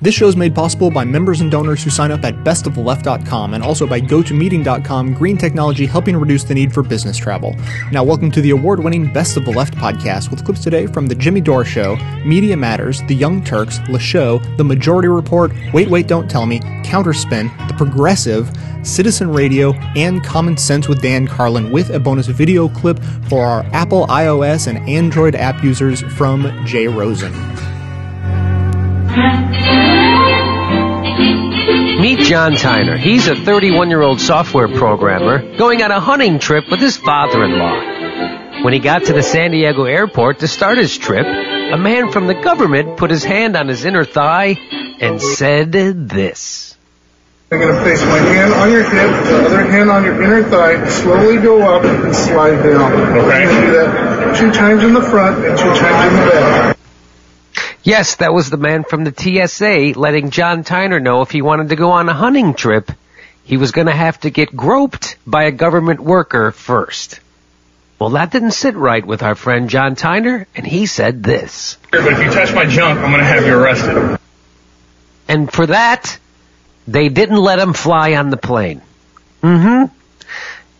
This show is made possible by members and donors who sign up at bestoftheleft.com and also by GoToMeeting.com, green technology helping reduce the need for business travel. Now, welcome to the award winning Best of the Left podcast with clips today from The Jimmy Dore Show, Media Matters, The Young Turks, Le Show, The Majority Report, Wait, Wait, Don't Tell Me, Counterspin, The Progressive, Citizen Radio, and Common Sense with Dan Carlin with a bonus video clip for our Apple, iOS, and Android app users from Jay Rosen. Meet John Tyner. He's a 31 year old software programmer going on a hunting trip with his father in law. When he got to the San Diego airport to start his trip, a man from the government put his hand on his inner thigh and said this. I'm going to place my hand on your hip, the other hand on your inner thigh, slowly go up and slide down. Okay. I'm going to do that two times in the front and two times in the back. Yes, that was the man from the TSA letting John Tyner know if he wanted to go on a hunting trip, he was going to have to get groped by a government worker first. Well, that didn't sit right with our friend John Tyner, and he said this. But if you touch my junk, I'm going to have you arrested. And for that, they didn't let him fly on the plane. Mm-hmm.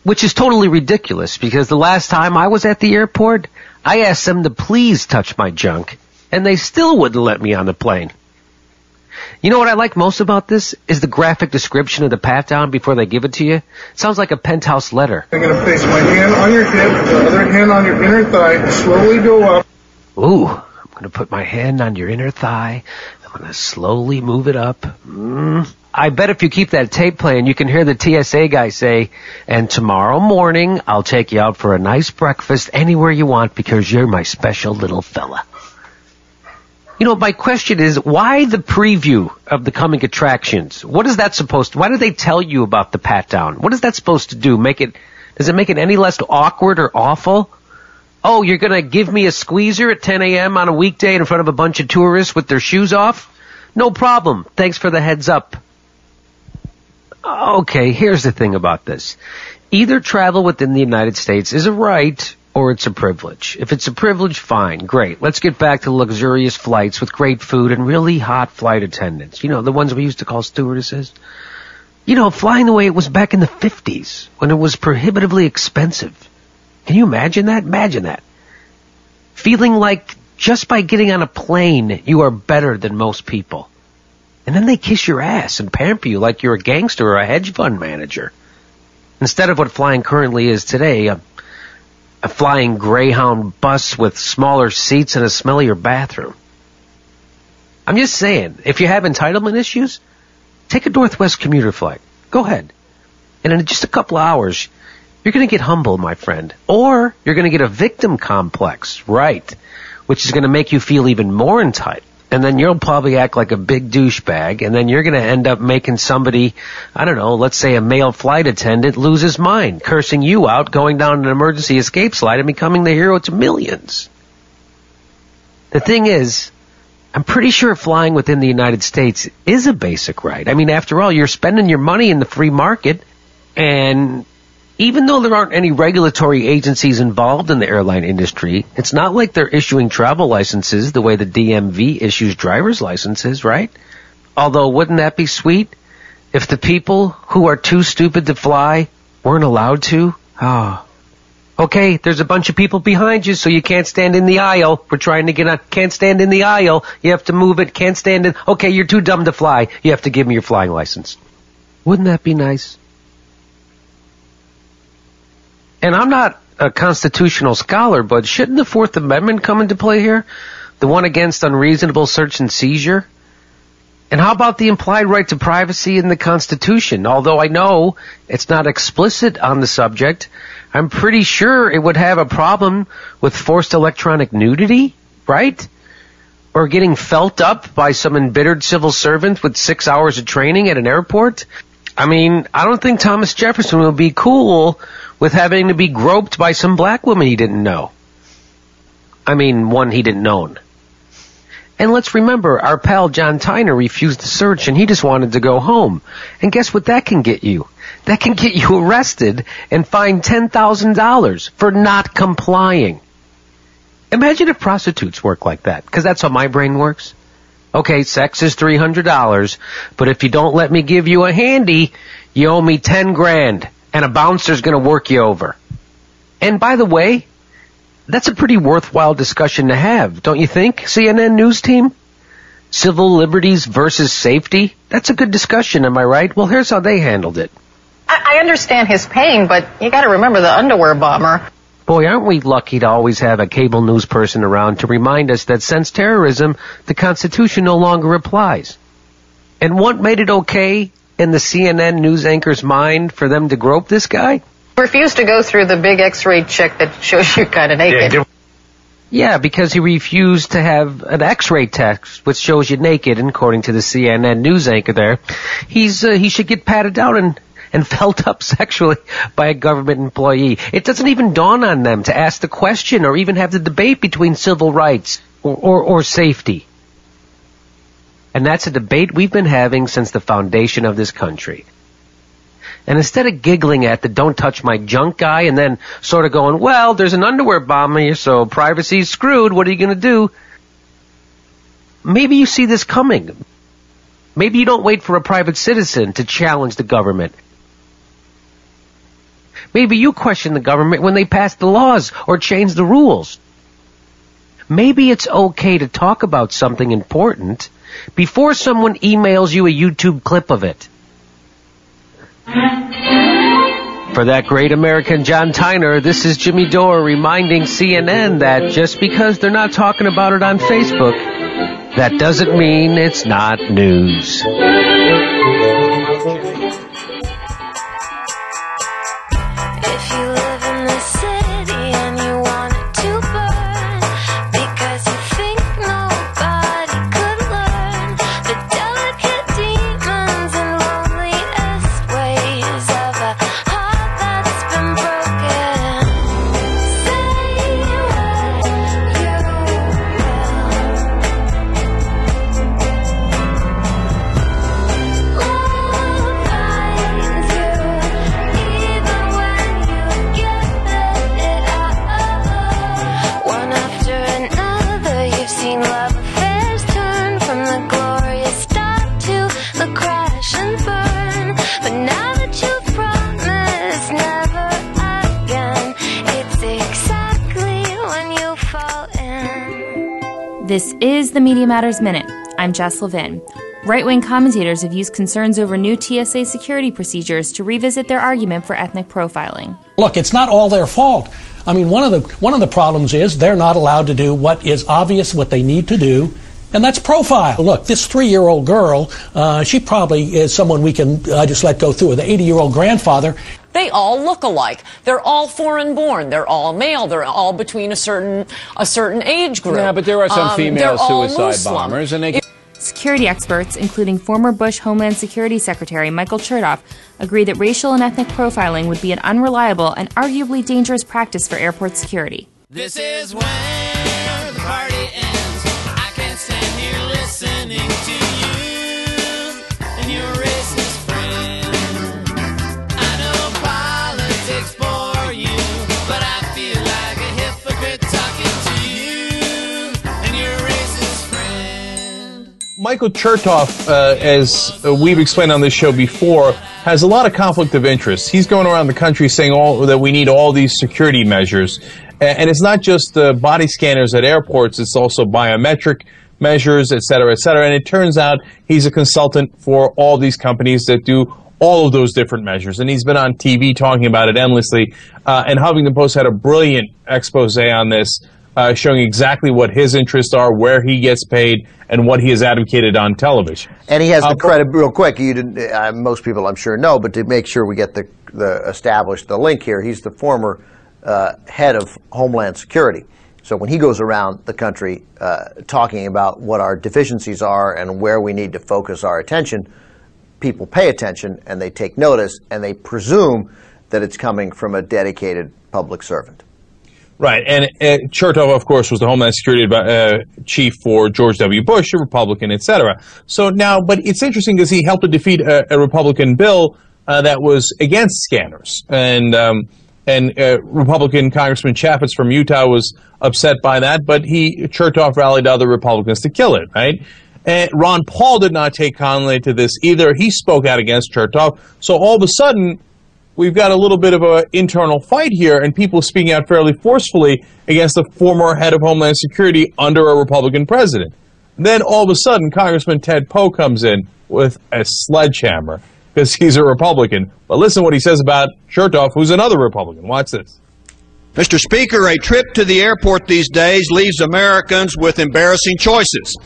Which is totally ridiculous because the last time I was at the airport, I asked them to please touch my junk and they still wouldn't let me on the plane. You know what I like most about this is the graphic description of the pat down before they give it to you. It sounds like a penthouse letter. I'm going to place my hand on your hip, the other hand on your inner thigh, slowly go up. Ooh, I'm going to put my hand on your inner thigh. I'm going to slowly move it up. Mm. I bet if you keep that tape playing, you can hear the TSA guy say, and tomorrow morning I'll take you out for a nice breakfast anywhere you want because you're my special little fella. You know, my question is, why the preview of the coming attractions? What is that supposed to, why do they tell you about the pat down? What is that supposed to do? Make it, does it make it any less awkward or awful? Oh, you're gonna give me a squeezer at 10 a.m. on a weekday in front of a bunch of tourists with their shoes off? No problem. Thanks for the heads up. Okay, here's the thing about this. Either travel within the United States is a right or it's a privilege. If it's a privilege, fine, great. Let's get back to luxurious flights with great food and really hot flight attendants. You know, the ones we used to call stewardesses. You know, flying the way it was back in the 50s when it was prohibitively expensive. Can you imagine that? Imagine that. Feeling like just by getting on a plane, you are better than most people. And then they kiss your ass and pamper you like you're a gangster or a hedge fund manager. Instead of what flying currently is today, a a flying Greyhound bus with smaller seats and a smellier bathroom. I'm just saying, if you have entitlement issues, take a Northwest commuter flight. Go ahead. And in just a couple hours, you're going to get humble, my friend. Or you're going to get a victim complex, right? Which is going to make you feel even more entitled and then you'll probably act like a big douchebag, and then you're going to end up making somebody, I don't know, let's say a male flight attendant lose his mind, cursing you out, going down an emergency escape slide, and becoming the hero to millions. The thing is, I'm pretty sure flying within the United States is a basic right. I mean, after all, you're spending your money in the free market, and even though there aren't any regulatory agencies involved in the airline industry, it's not like they're issuing travel licenses the way the DMV issues driver's licenses, right? Although wouldn't that be sweet if the people who are too stupid to fly weren't allowed to? Oh. Okay, there's a bunch of people behind you, so you can't stand in the aisle. We're trying to get on. Can't stand in the aisle. You have to move it. Can't stand in. Okay, you're too dumb to fly. You have to give me your flying license. Wouldn't that be nice? And I'm not a constitutional scholar, but shouldn't the Fourth Amendment come into play here? The one against unreasonable search and seizure? And how about the implied right to privacy in the Constitution? Although I know it's not explicit on the subject, I'm pretty sure it would have a problem with forced electronic nudity, right? Or getting felt up by some embittered civil servant with six hours of training at an airport. I mean, I don't think Thomas Jefferson would be cool with having to be groped by some black woman he didn't know. I mean, one he didn't know. And let's remember, our pal John Tyner refused the search and he just wanted to go home. And guess what that can get you? That can get you arrested and fined $10,000 for not complying. Imagine if prostitutes work like that, because that's how my brain works. Okay, sex is $300, but if you don't let me give you a handy, you owe me 10 grand, and a bouncer's gonna work you over. And by the way, that's a pretty worthwhile discussion to have, don't you think, CNN news team? Civil liberties versus safety? That's a good discussion, am I right? Well, here's how they handled it. I, I understand his pain, but you gotta remember the underwear bomber. Boy, aren't we lucky to always have a cable news person around to remind us that since terrorism, the Constitution no longer applies. And what made it okay in the CNN news anchor's mind for them to grope this guy? Refused to go through the big x-ray check that shows you kinda naked. Yeah, yeah, because he refused to have an X-ray test, which shows you naked. And according to the CNN news anchor, there, he's uh, he should get patted down and and felt up sexually by a government employee. It doesn't even dawn on them to ask the question or even have the debate between civil rights or, or, or safety. And that's a debate we've been having since the foundation of this country. And instead of giggling at the don't touch my junk guy and then sort of going, well, there's an underwear bomb here, so privacy's screwed, what are you going to do? Maybe you see this coming. Maybe you don't wait for a private citizen to challenge the government. Maybe you question the government when they pass the laws or change the rules. Maybe it's okay to talk about something important before someone emails you a YouTube clip of it. For that great American John Tyner, this is Jimmy Dore reminding CNN that just because they're not talking about it on Facebook, that doesn't mean it's not news. Matters Minute. I'm Jess Levin. Right wing commentators have used concerns over new TSA security procedures to revisit their argument for ethnic profiling. Look, it's not all their fault. I mean, one of the one of the problems is they're not allowed to do what is obvious, what they need to do, and that's profile. Look, this three-year-old girl, uh, she probably is someone we can uh, just let go through. The 80-year-old grandfather, they all look alike. They're all foreign born. They're all male. They're all between a certain a certain age group. Yeah, but there are some Um, female suicide Muslim. bombers, and they. Security experts, including former Bush Homeland Security Secretary Michael Chertoff, agree that racial and ethnic profiling would be an unreliable and arguably dangerous practice for airport security. This is where the party ends. I can't stand here listening to Michael Chertoff, uh, as we've explained on this show before, has a lot of conflict of interest. He's going around the country saying all that we need all these security measures, and it's not just the body scanners at airports; it's also biometric measures, et cetera, et cetera. And it turns out he's a consultant for all these companies that do all of those different measures, and he's been on TV talking about it endlessly. Uh, and Huffington Post had a brilliant expose on this uh, showing exactly what his interests are, where he gets paid, and what he has advocated on television. And he has Uh, the credit real quick. You didn't. Uh, most people, I'm sure, know, but to make sure we get the the established the link here, he's the former uh, head of Homeland Security. So when he goes around the country uh, talking about what our deficiencies are and where we need to focus our attention, people pay attention and they take notice and they presume that it's coming from a dedicated public servant. Right, and uh, Chertoff, of course, was the Homeland Security uh, chief for George W. Bush, a Republican, etc. So now, but it's interesting because he helped to defeat a, a Republican bill uh, that was against scanners, and um, and uh, Republican Congressman Chaffetz from Utah was upset by that, but he Chertoff rallied other Republicans to kill it, right? And Ron Paul did not take kindly to this either. He spoke out against Chertoff. So all of a sudden, we've got a little bit of an internal fight here, and people speaking out fairly forcefully against the former head of Homeland Security under a Republican president. Then all of a sudden, Congressman Ted Poe comes in with a sledgehammer because he's a Republican. But listen what he says about Chertoff, who's another Republican. Watch this. Mr. Speaker, a trip to the airport these days leaves Americans with embarrassing choices.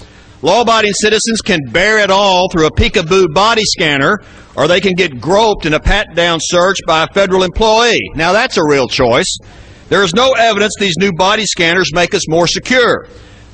Law abiding citizens can bear it all through a peekaboo body scanner, or they can get groped in a pat down search by a federal employee. Now, that's a real choice. There is no evidence these new body scanners make us more secure.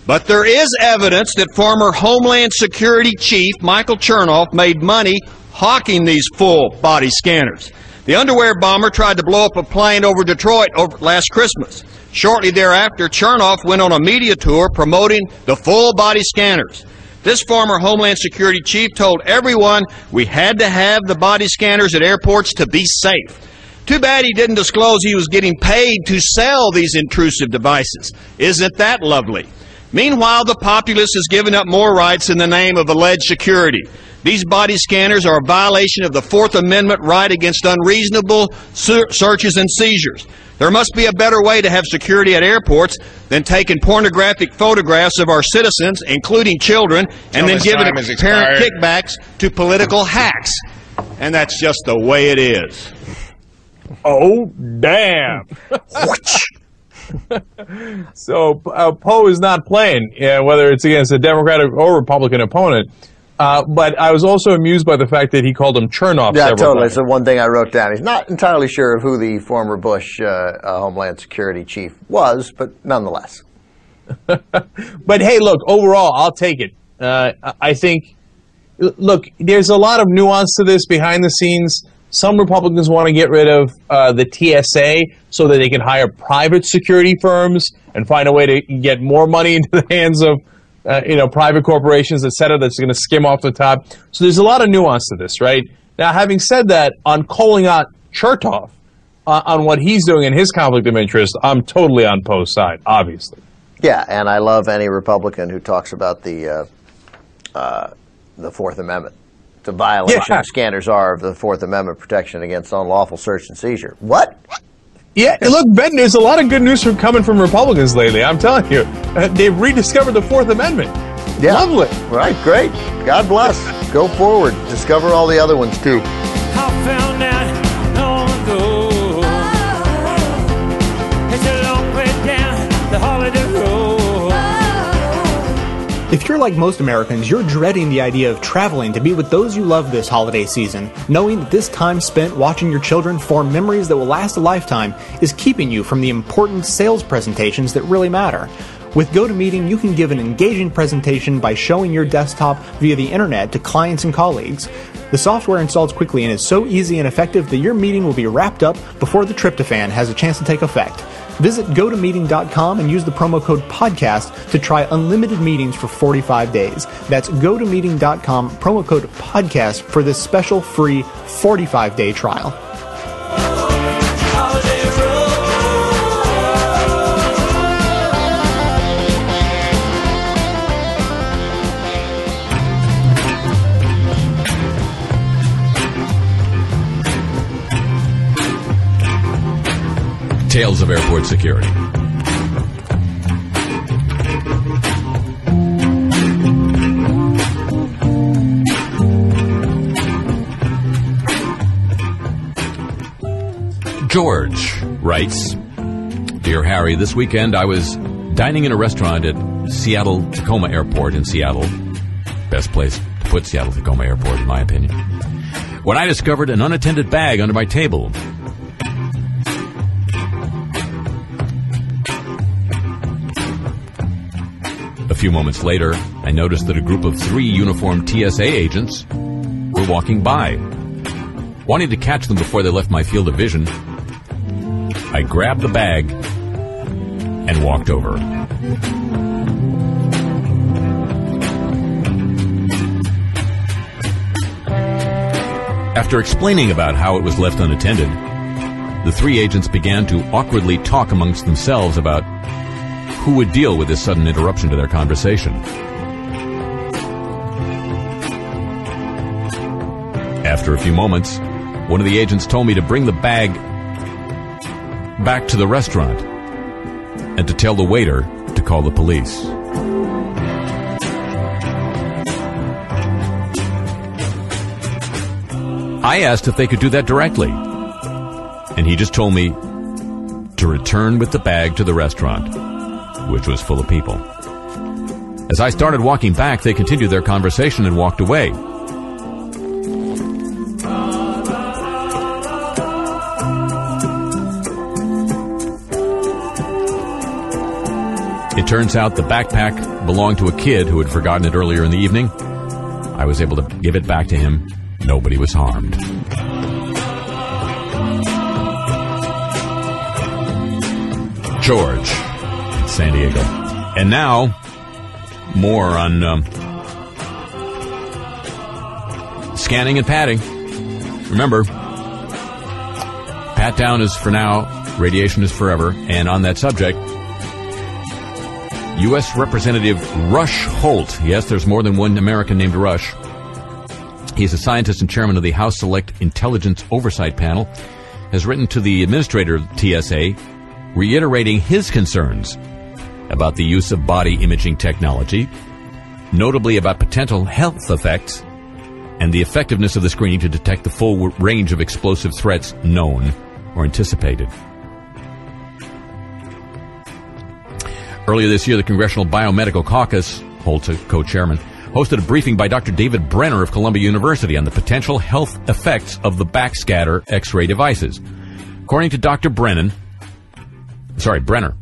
But there is evidence that former Homeland Security Chief Michael Chernoff made money hawking these full body scanners. The underwear bomber tried to blow up a plane over Detroit over last Christmas. Shortly thereafter, Chernoff went on a media tour promoting the full body scanners. This former Homeland Security chief told everyone we had to have the body scanners at airports to be safe. Too bad he didn't disclose he was getting paid to sell these intrusive devices. Isn't that lovely? Meanwhile, the populace is giving up more rights in the name of alleged security. These body scanners are a violation of the Fourth Amendment right against unreasonable searches and seizures. There must be a better way to have security at airports than taking pornographic photographs of our citizens, including children, and then giving time has apparent expired. kickbacks to political hacks. And that's just the way it is. Oh, damn. so uh, Poe is not playing, uh, whether it's against a Democratic or Republican opponent. Uh, but I was also amused by the fact that he called him Chernoff Yeah, totally. times. It's the one thing I wrote down. He's not entirely sure of who the former Bush uh, uh, Homeland Security chief was, but nonetheless. But hey, look, overall, I'll take it. Uh, I- I think, look, there's a lot of nuance to this behind the scenes. Some Republicans want to get rid of uh, the TSA so that they can hire private security firms and find a way to get more money into the hands of, uh, you know, private corporations, et cetera, that's going to skim off the top. So there's a lot of nuance to this, right? Now, having said that, on calling out Chertoff uh, on what he's doing in his conflict of interest, I'm totally on Poe's side, obviously. Yeah, and I love any Republican who talks about the uh, uh, the Fourth Amendment. A violation. Yeah. Scanners are of the Fourth Amendment protection against unlawful search and seizure. What? Yeah, look, Ben, there's a lot of good news from coming from Republicans lately. I'm telling you, uh, they've rediscovered the Fourth Amendment. Yeah. Lovely. Right, great. God bless. Go forward. Discover all the other ones too. If you're like most Americans, you're dreading the idea of traveling to be with those you love this holiday season, knowing that this time spent watching your children form memories that will last a lifetime is keeping you from the important sales presentations that really matter. With GoToMeeting, you can give an engaging presentation by showing your desktop via the internet to clients and colleagues. The software installs quickly and is so easy and effective that your meeting will be wrapped up before the tryptophan has a chance to take effect. Visit gotomeeting.com and use the promo code podcast to try unlimited meetings for 45 days. That's gotomeeting.com, promo code podcast for this special free 45 day trial. Tales of Airport Security. George writes Dear Harry, this weekend I was dining in a restaurant at Seattle Tacoma Airport in Seattle. Best place to put Seattle Tacoma Airport, in my opinion. When I discovered an unattended bag under my table. Few moments later, I noticed that a group of three uniformed TSA agents were walking by. Wanting to catch them before they left my field of vision, I grabbed the bag and walked over. After explaining about how it was left unattended, the three agents began to awkwardly talk amongst themselves about who would deal with this sudden interruption to their conversation. After a few moments, one of the agents told me to bring the bag back to the restaurant and to tell the waiter to call the police. I asked if they could do that directly, and he just told me to return with the bag to the restaurant which was full of people. As I started walking back, they continued their conversation and walked away. It turns out the backpack belonged to a kid who had forgotten it earlier in the evening. I was able to give it back to him. Nobody was harmed. George, San Diego. And now, more on um, scanning and patting. Remember, pat down is for now, radiation is forever. And on that subject, U.S. Representative Rush Holt. Yes, there's more than one American named Rush. He's a scientist and chairman of the House Select Intelligence Oversight Panel. Has written to the administrator of TSA, reiterating his concerns about the use of body imaging technology, notably about potential health effects and the effectiveness of the screening to detect the full range of explosive threats known or anticipated. Earlier this year, the Congressional Biomedical Caucus, Holt's uh, co-chairman, hosted a briefing by Dr. David Brenner of Columbia University on the potential health effects of the backscatter X-ray devices. According to Dr. Brennan, sorry, Brenner,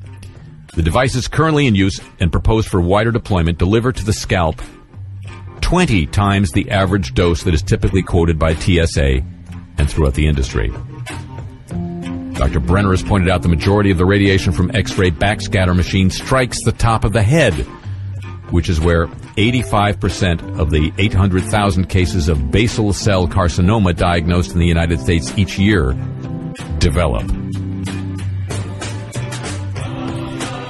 the devices currently in use and proposed for wider deployment deliver to the scalp 20 times the average dose that is typically quoted by TSA and throughout the industry. Dr. Brenner has pointed out the majority of the radiation from X-ray backscatter machines strikes the top of the head, which is where 85% of the 800,000 cases of basal cell carcinoma diagnosed in the United States each year develop.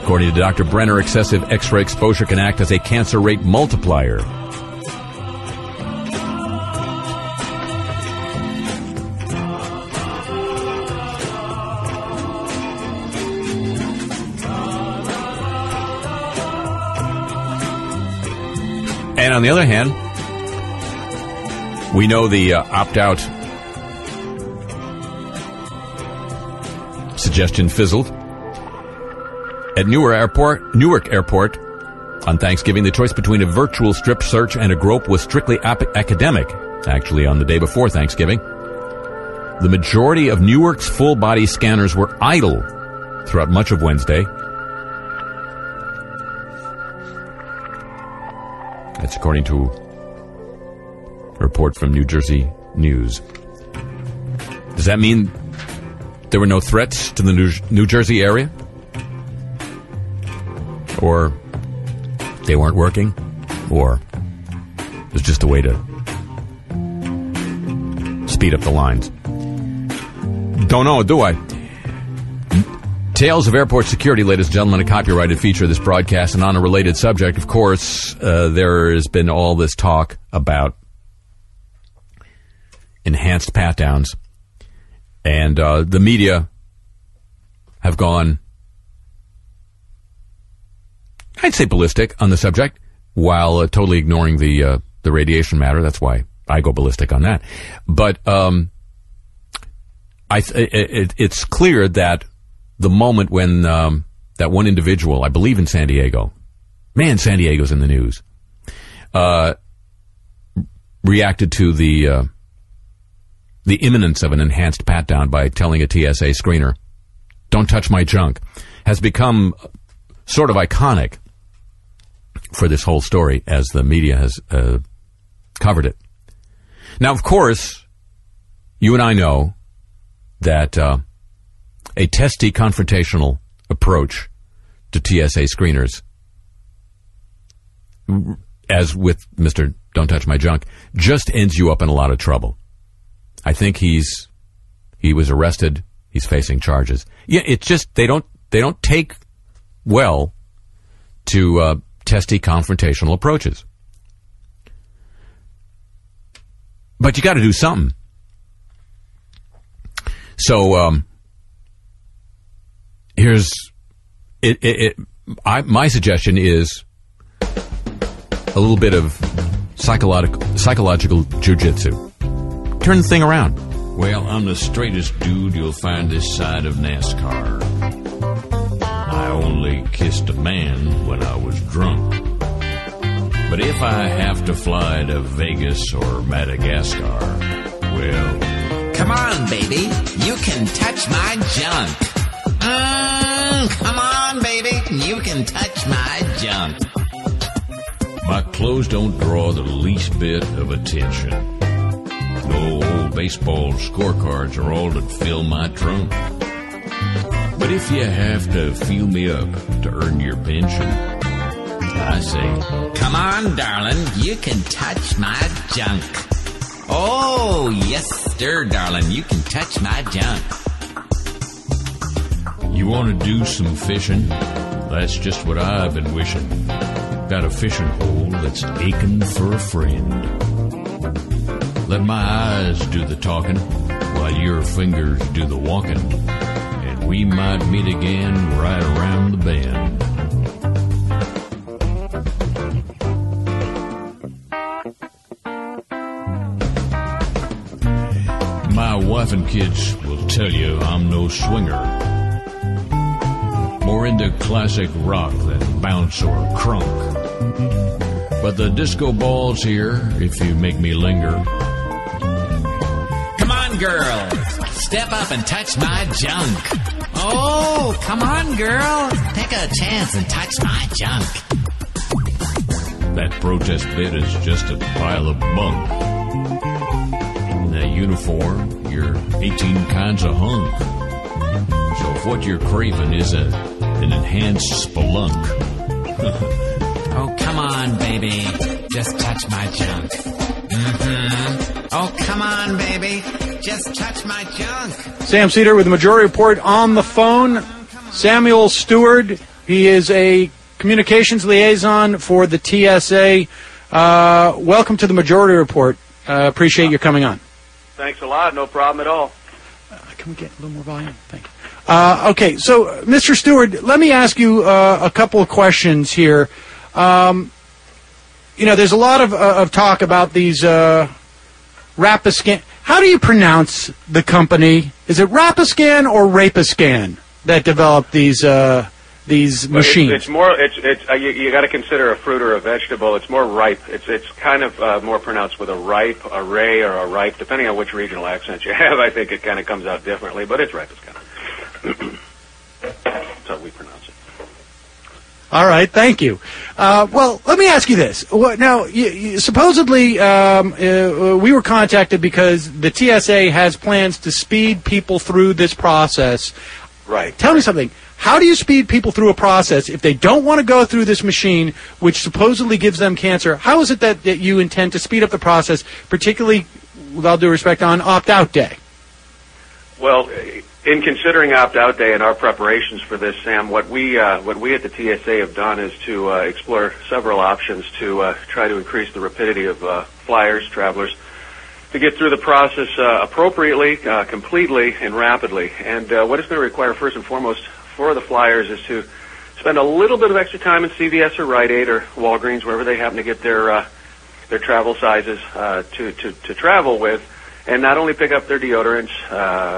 According to Dr. Brenner, excessive X-ray exposure can act as a cancer rate multiplier. And on the other hand, we know the uh, opt-out suggestion fizzled. At Newark Airport, Newark Airport, on Thanksgiving, the choice between a virtual strip search and a grope was strictly ap- academic. Actually, on the day before Thanksgiving, the majority of Newark's full-body scanners were idle throughout much of Wednesday. That's according to a report from New Jersey News. Does that mean there were no threats to the New, New Jersey area? Or they weren't working? Or it was just a way to speed up the lines? Don't know, do I? Tales of Airport Security, ladies and gentlemen, a copyrighted feature of this broadcast. And on a related subject, of course, uh, there has been all this talk about enhanced pat downs. And uh, the media have gone, I'd say ballistic on the subject, while uh, totally ignoring the uh, the radiation matter. That's why I go ballistic on that. But um, I th- it, it's clear that the moment when um, that one individual, I believe in San Diego, man, San Diego's in the news, uh, reacted to the uh, the imminence of an enhanced pat down by telling a TSA screener, "Don't touch my junk," has become sort of iconic for this whole story as the media has uh, covered it. Now, of course, you and I know that uh, a testy confrontational approach to TSA screeners, as with Mr. Don't Touch My Junk, just ends you up in a lot of trouble. I think he's he was arrested. He's facing charges. Yeah, it's just they don't they don't take well to uh, testy confrontational approaches. But you got to do something. So um, here's it. it, it I, my suggestion is a little bit of psychological psychological jujitsu. Turn the thing around. Well, I'm the straightest dude you'll find this side of NASCAR. I only kissed a man when I was drunk. But if I have to fly to Vegas or Madagascar, well, Come on, baby. You can touch my junk. Mm, come on, baby. You can touch my junk. my clothes don't draw the least bit of attention. No old baseball scorecards are all that fill my trunk. But if you have to feel me up to earn your pension, I say, Come on, darling. You can touch my junk. Oh, yes, sir, darling. You can touch my junk. You want to do some fishing? That's just what I've been wishing. Got a fishing hole that's aching for a friend. Let my eyes do the talking while your fingers do the walking. We might meet again right around the bend. My wife and kids will tell you I'm no swinger. More into classic rock than bounce or crunk. But the disco ball's here if you make me linger. Come on, girl. Step up and touch my junk. Oh, come on, girl. Take a chance and touch my junk. That protest bid is just a pile of bunk. In that uniform, you're 18 kinds of hunk. So if what you're craving is a an enhanced spelunk, Oh, come on, baby. Just touch my junk. hmm Oh, come on, baby. Just touch my junk. Sam Seder with the Majority Report on the phone. Samuel Stewart, he is a communications liaison for the TSA. Uh, welcome to the Majority Report. Uh, appreciate you coming on. Thanks a lot. No problem at all. Can we get a little more volume? Thank you. Uh, okay, so uh, Mr. Stewart, let me ask you uh, a couple of questions here. Um, you know, there's a lot of, uh, of talk about these uh, Rapiscan. How do you pronounce the company? Is it Rapiscan or Rapiscan that developed these uh, these But it's- machines? It's, more. It's it's uh, you, you got to consider a fruit or a vegetable. It's more ripe. It's it's kind of uh, more pronounced with a ripe, a ray, or a ripe, depending on which regional accent you have. I think it kind of comes out differently, but it's ripe as kind of. That's how we pronounce it. All right, thank you. Uh, well, let me ask you this. Now, you, you, supposedly, um, uh, we were contacted because the TSA has plans to speed people through this process. Right. Tell me something. How do you speed people through a process if they don't want to go through this machine, which supposedly gives them cancer? How is it that, that you intend to speed up the process, particularly, with all due respect, on opt-out day? Well, in considering opt-out day and our preparations for this, Sam, what we uh, what we at the TSA have done is to uh, explore several options to uh, try to increase the rapidity of uh, flyers, travelers, to get through the process uh, appropriately, uh, completely, and rapidly. And what it's going to require first and foremost for the flyers is to spend a little bit of extra time in CVS or Rite Aid or Walgreens, wherever they happen to get their their travel sizes to, to to travel with, and not only pick up their deodorants,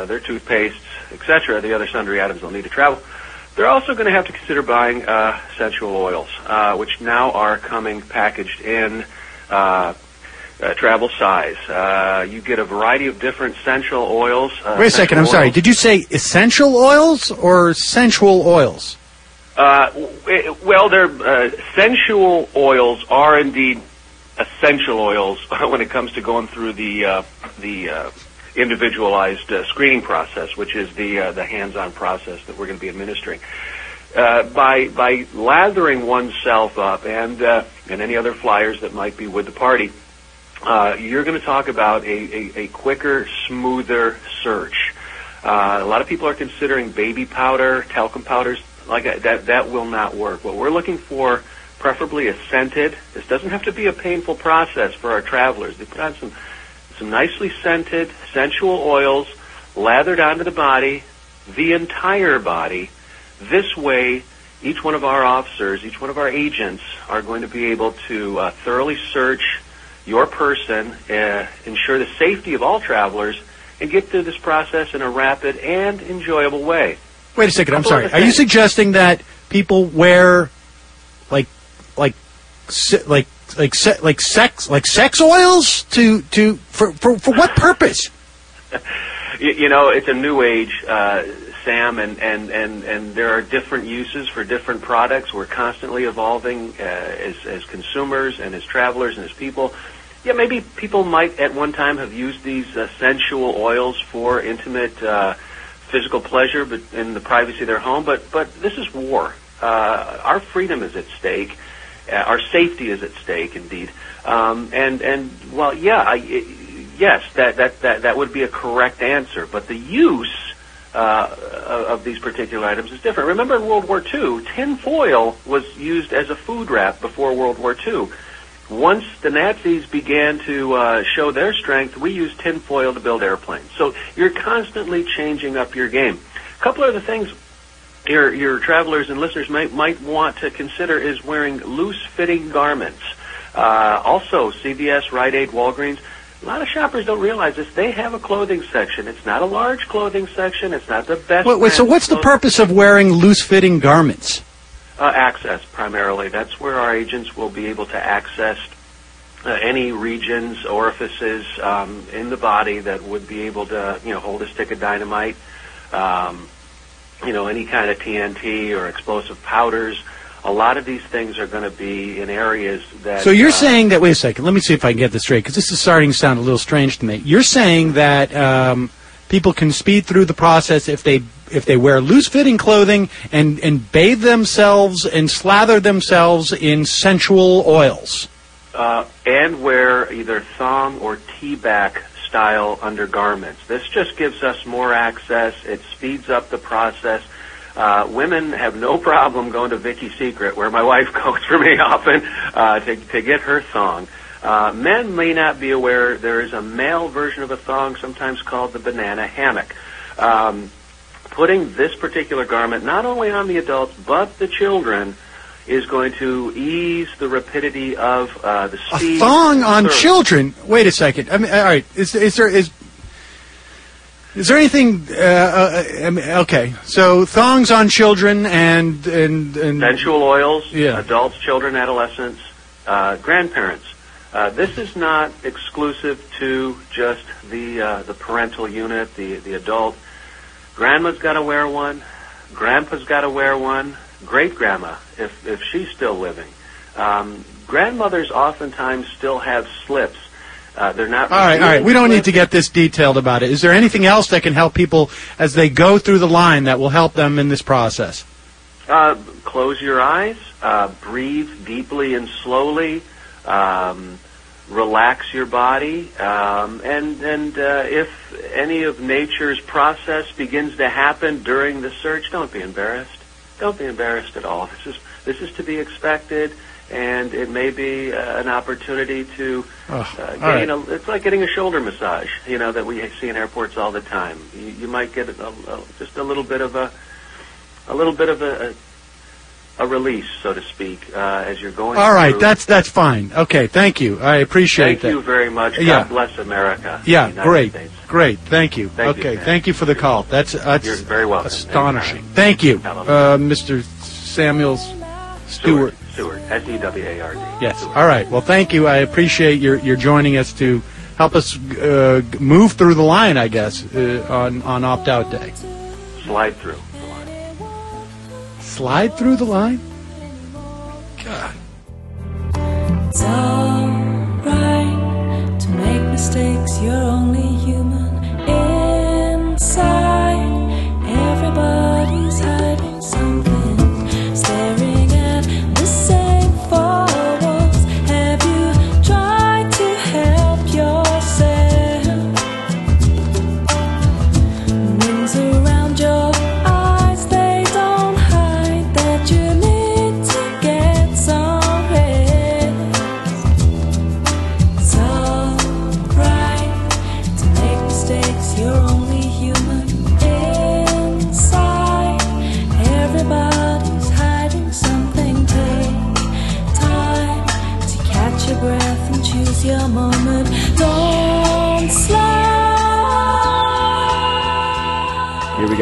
their toothpastes, etc., the other sundry items they'll need to travel. They're also going to have to consider buying uh, essential oils, uh, which now are coming packaged in uh, uh, travel size. Uh, you get a variety of different essential oils. Uh, Wait a second, I'm essential sorry. Did you say essential oils or sensual oils? Uh, well, their uh, sensual oils are indeed essential oils when it comes to going through the uh, the uh, individualized uh, screening process, which is the uh, the hands-on process that we're going to be administering. Uh, by by lathering oneself up and uh, and any other flyers that might be with the party, uh, you're going to talk about a, a, a quicker, smoother search. Uh, a lot of people are considering baby powder, talcum powders like that. That, that will not work. What we're looking for, preferably a scented. This doesn't have to be a painful process for our travelers. They put on some some nicely scented, sensual oils lathered onto the body, the entire body. This way, each one of our officers, each one of our agents are going to be able to uh, thoroughly search your person, uh, ensure the safety of all travelers, and get through this process in a rapid and enjoyable way. Wait a second. I'm sorry. Are you suggesting that people wear like like like like se- like sex like sex oils to to for for, for what purpose? You, you know, it's a new age, uh, Sam, and, and, and, and there are different uses for different products. We're constantly evolving uh, as, as consumers and as travelers and as people. Yeah, maybe people might at one time have used these uh, sensual oils for intimate uh, physical pleasure, but in the privacy of their home. But but this is war. Uh, our freedom is at stake. Uh, our safety is at stake, indeed. Um, and and well, yeah, I, i yes, that, that that that would be a correct answer. But the use uh, of these particular items is different. Remember, in World War II, tin foil was used as a food wrap before World War II. Once the Nazis began to uh, show their strength, we used tin foil to build airplanes. So you're constantly changing up your game. A couple of other things your your travelers and listeners might might want to consider is wearing loose fitting garments. Uh, also, CVS, Rite Aid, Walgreens. A lot of shoppers don't realize this. They have a clothing section. It's not a large clothing section. It's not the best. Wait, wait, so what's the purpose of wearing loose fitting garments? Uh, access primarily. That's where our agents will be able to access uh, any regions, orifices um, in the body that would be able to, you know, hold a stick of dynamite, um, you know, any kind of TNT or explosive powders. A lot of these things are going to be in areas that. So you're uh, saying that? Wait a second. Let me see if I can get this straight because this is starting to sound a little strange to me. You're saying that um, people can speed through the process if they if they wear loose fitting clothing and and bathe themselves and slather themselves in sensual oils. uh, and wear either thong or T-back style undergarments. This just gives us more access. It speeds up the process. Uh, women have no problem going to Vicky's Secret, where my wife goes for me often, uh, to, to get her thong. Uh, men may not be aware there is a male version of a thong, sometimes called the banana hammock. Um, putting this particular garment not only on the adults but the children is going to ease the rapidity of uh, the A speed. thong on Sure. children. Wait a second. I mean, all right. Is is there is is there anything? Uh, uh, I mean, okay, so thongs on children and and and sensual oils, Yeah. adults, children, adolescents, uh, grandparents. Uh, this is not exclusive to just the uh, the parental unit, the the adult. Grandma's got to wear one. Grandpa's got to wear one. Great grandma, if if she's still living. Um, grandmothers oftentimes still have slips. Uh, they're not. All right, all right. We don't need to get this detailed about it. Is there anything else that can help people as they go through the line that will help them in this process? Uh, close your eyes, uh, breathe deeply and slowly, um, relax your body, um, and and uh, if any of nature's process begins to happen during the search, don't be embarrassed. Don't be embarrassed at all. This is this is to be expected, and it may be uh, an opportunity to Oh, uh, all right. gain a, it's like getting a shoulder massage, you know, that we see in airports all the time. You, you might get a, a, just a little bit of a, a little bit of a, a, release, so to speak, uh, as you're going. All right, that's that's fine. Okay, thank you. I appreciate Thank that. Thank you very much. God Yeah. bless America. Yeah, great, States. great. Thank you. Thank okay, Sam. thank you for the call. That's that's You're very welcome. astonishing. Thank you, uh, Mr. Samuels Stewart. Stewart, S E W A R D. Yes. All right. Well, thank you. I appreciate your your joining us to help us uh, move through the line. I guess uh, on on opt out day. Slide through. Slide through the line. God. It's alright to make mistakes, you're only human inside. Everybody's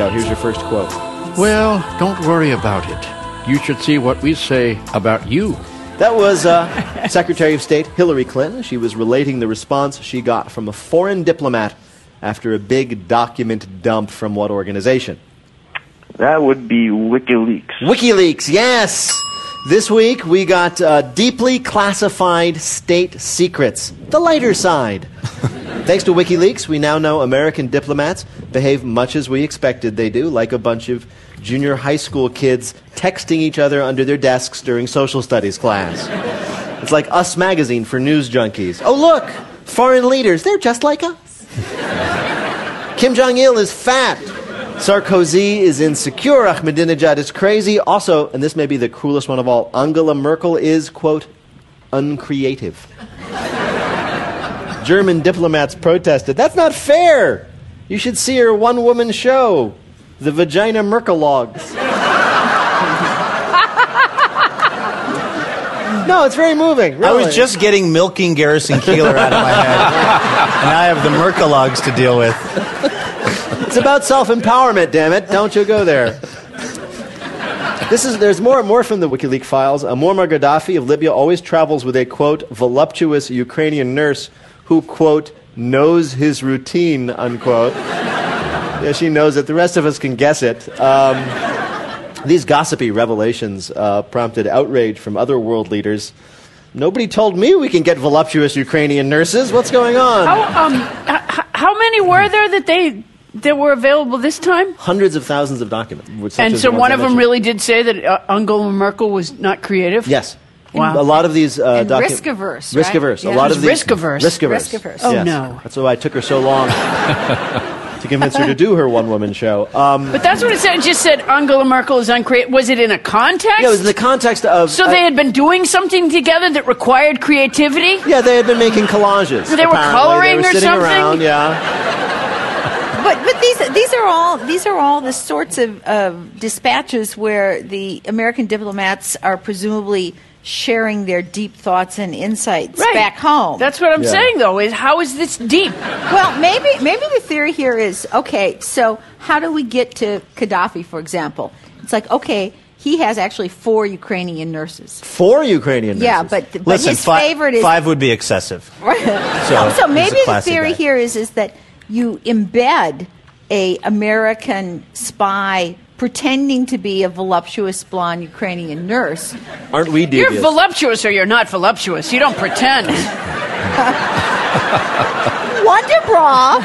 slide. Here we go. Here's your first quote. Well, don't worry about it. You should see what we say about you. That was uh, Secretary of State Hillary Clinton. She was relating the response she got from a foreign diplomat after a big document dump from what organization? That would be WikiLeaks. WikiLeaks, yes! This week we got uh, deeply classified state secrets, the lighter side. Thanks to WikiLeaks, we now know American diplomats behave much as we expected they do, like a bunch of junior high school kids texting each other under their desks during social studies class. It's like Us Magazine for news junkies. Oh, look! Foreign leaders, they're just like us. Kim Jong il is fat. Sarkozy is insecure. Ahmadinejad is crazy. Also, and this may be the cruelest one of all, Angela Merkel is, quote, uncreative. German diplomats protested. That's not fair. You should see her one woman show, the Vagina Merkelogs. no, it's very moving. I was just getting milking Garrison Keillor out of my head, and I have the Merkelogs to deal with. It's about self empowerment, damn it. Don't you go there. This is, there's more, more from the WikiLeaks files. Uh, Muammar Gaddafi of Libya always travels with a, quote, voluptuous Ukrainian nurse who, quote, knows his routine, unquote. yeah, she knows it. The rest of us can guess it. Um, these gossipy revelations uh, prompted outrage from other world leaders. Nobody told me we can get voluptuous Ukrainian nurses. What's going on? How, um, h- how many were there that they that were available this time? Hundreds of thousands of documents. such and as so the one ones I of them really did say that uh, Angela Merkel was not creative. Yes. Wow. A lot of these uh, docu- risk-averse, Risk right? averse. Yeah. A lot She's of these risk-averse. Risk averse. Risk-averse. Oh, no. That's why it took her so long to convince her to do her one woman show. Um, But that's what it said. It just said Angela Merkel is uncreative. Was it in a context? yeah, it was in the context of. so uh, they had been doing something together that required creativity. Yeah, they had been making collages. So they were coloring they were or something? Around, yeah. But but these these are all these are all the sorts of of dispatches where the American diplomats are presumably sharing their deep thoughts and insights Right. back home. That's what I'm Yeah. saying, though. Is how is this deep? Well, maybe maybe the theory here is okay. So how do we get to Gaddafi, for example? It's like okay, he has actually four Ukrainian nurses. Four Ukrainian nurses. Yeah, nurses. but but Listen, his fi- favorite is five would be excessive. Right. So, oh, so maybe the theory guy. here is is that you embed a American spy pretending to be a voluptuous blonde Ukrainian nurse. Aren't we dear? You're voluptuous or you're not voluptuous. You don't pretend. Wonder bra.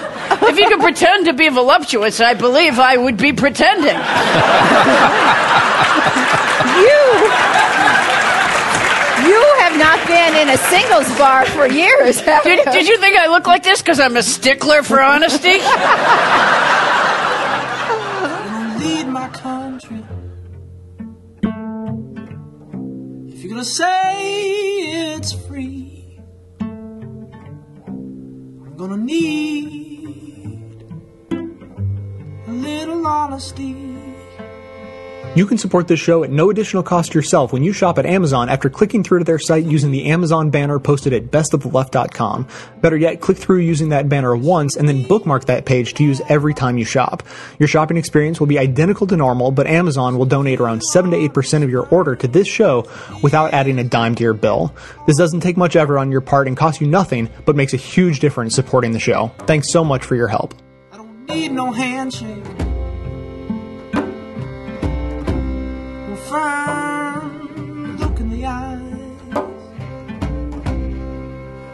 if you could pretend to be voluptuous, I believe I would be pretending. You you have not been in a singles bar for years. have Did, you? did you think I look like this because I'm a stickler for honesty? Say it's free, I'm gonna need a little honesty. You can support this show at no additional cost yourself when you shop at Amazon after clicking through to their site using the Amazon banner posted at bestoftheleft.com. Better yet, click through using that banner once and then bookmark that page to use every time you shop. Your shopping experience will be identical to normal, but Amazon will donate around 7 to 8% of your order to this show without adding a dime to your bill. This doesn't take much effort on your part and costs you nothing, but makes a huge difference supporting the show. Thanks so much for your help. Firm look in the eyes.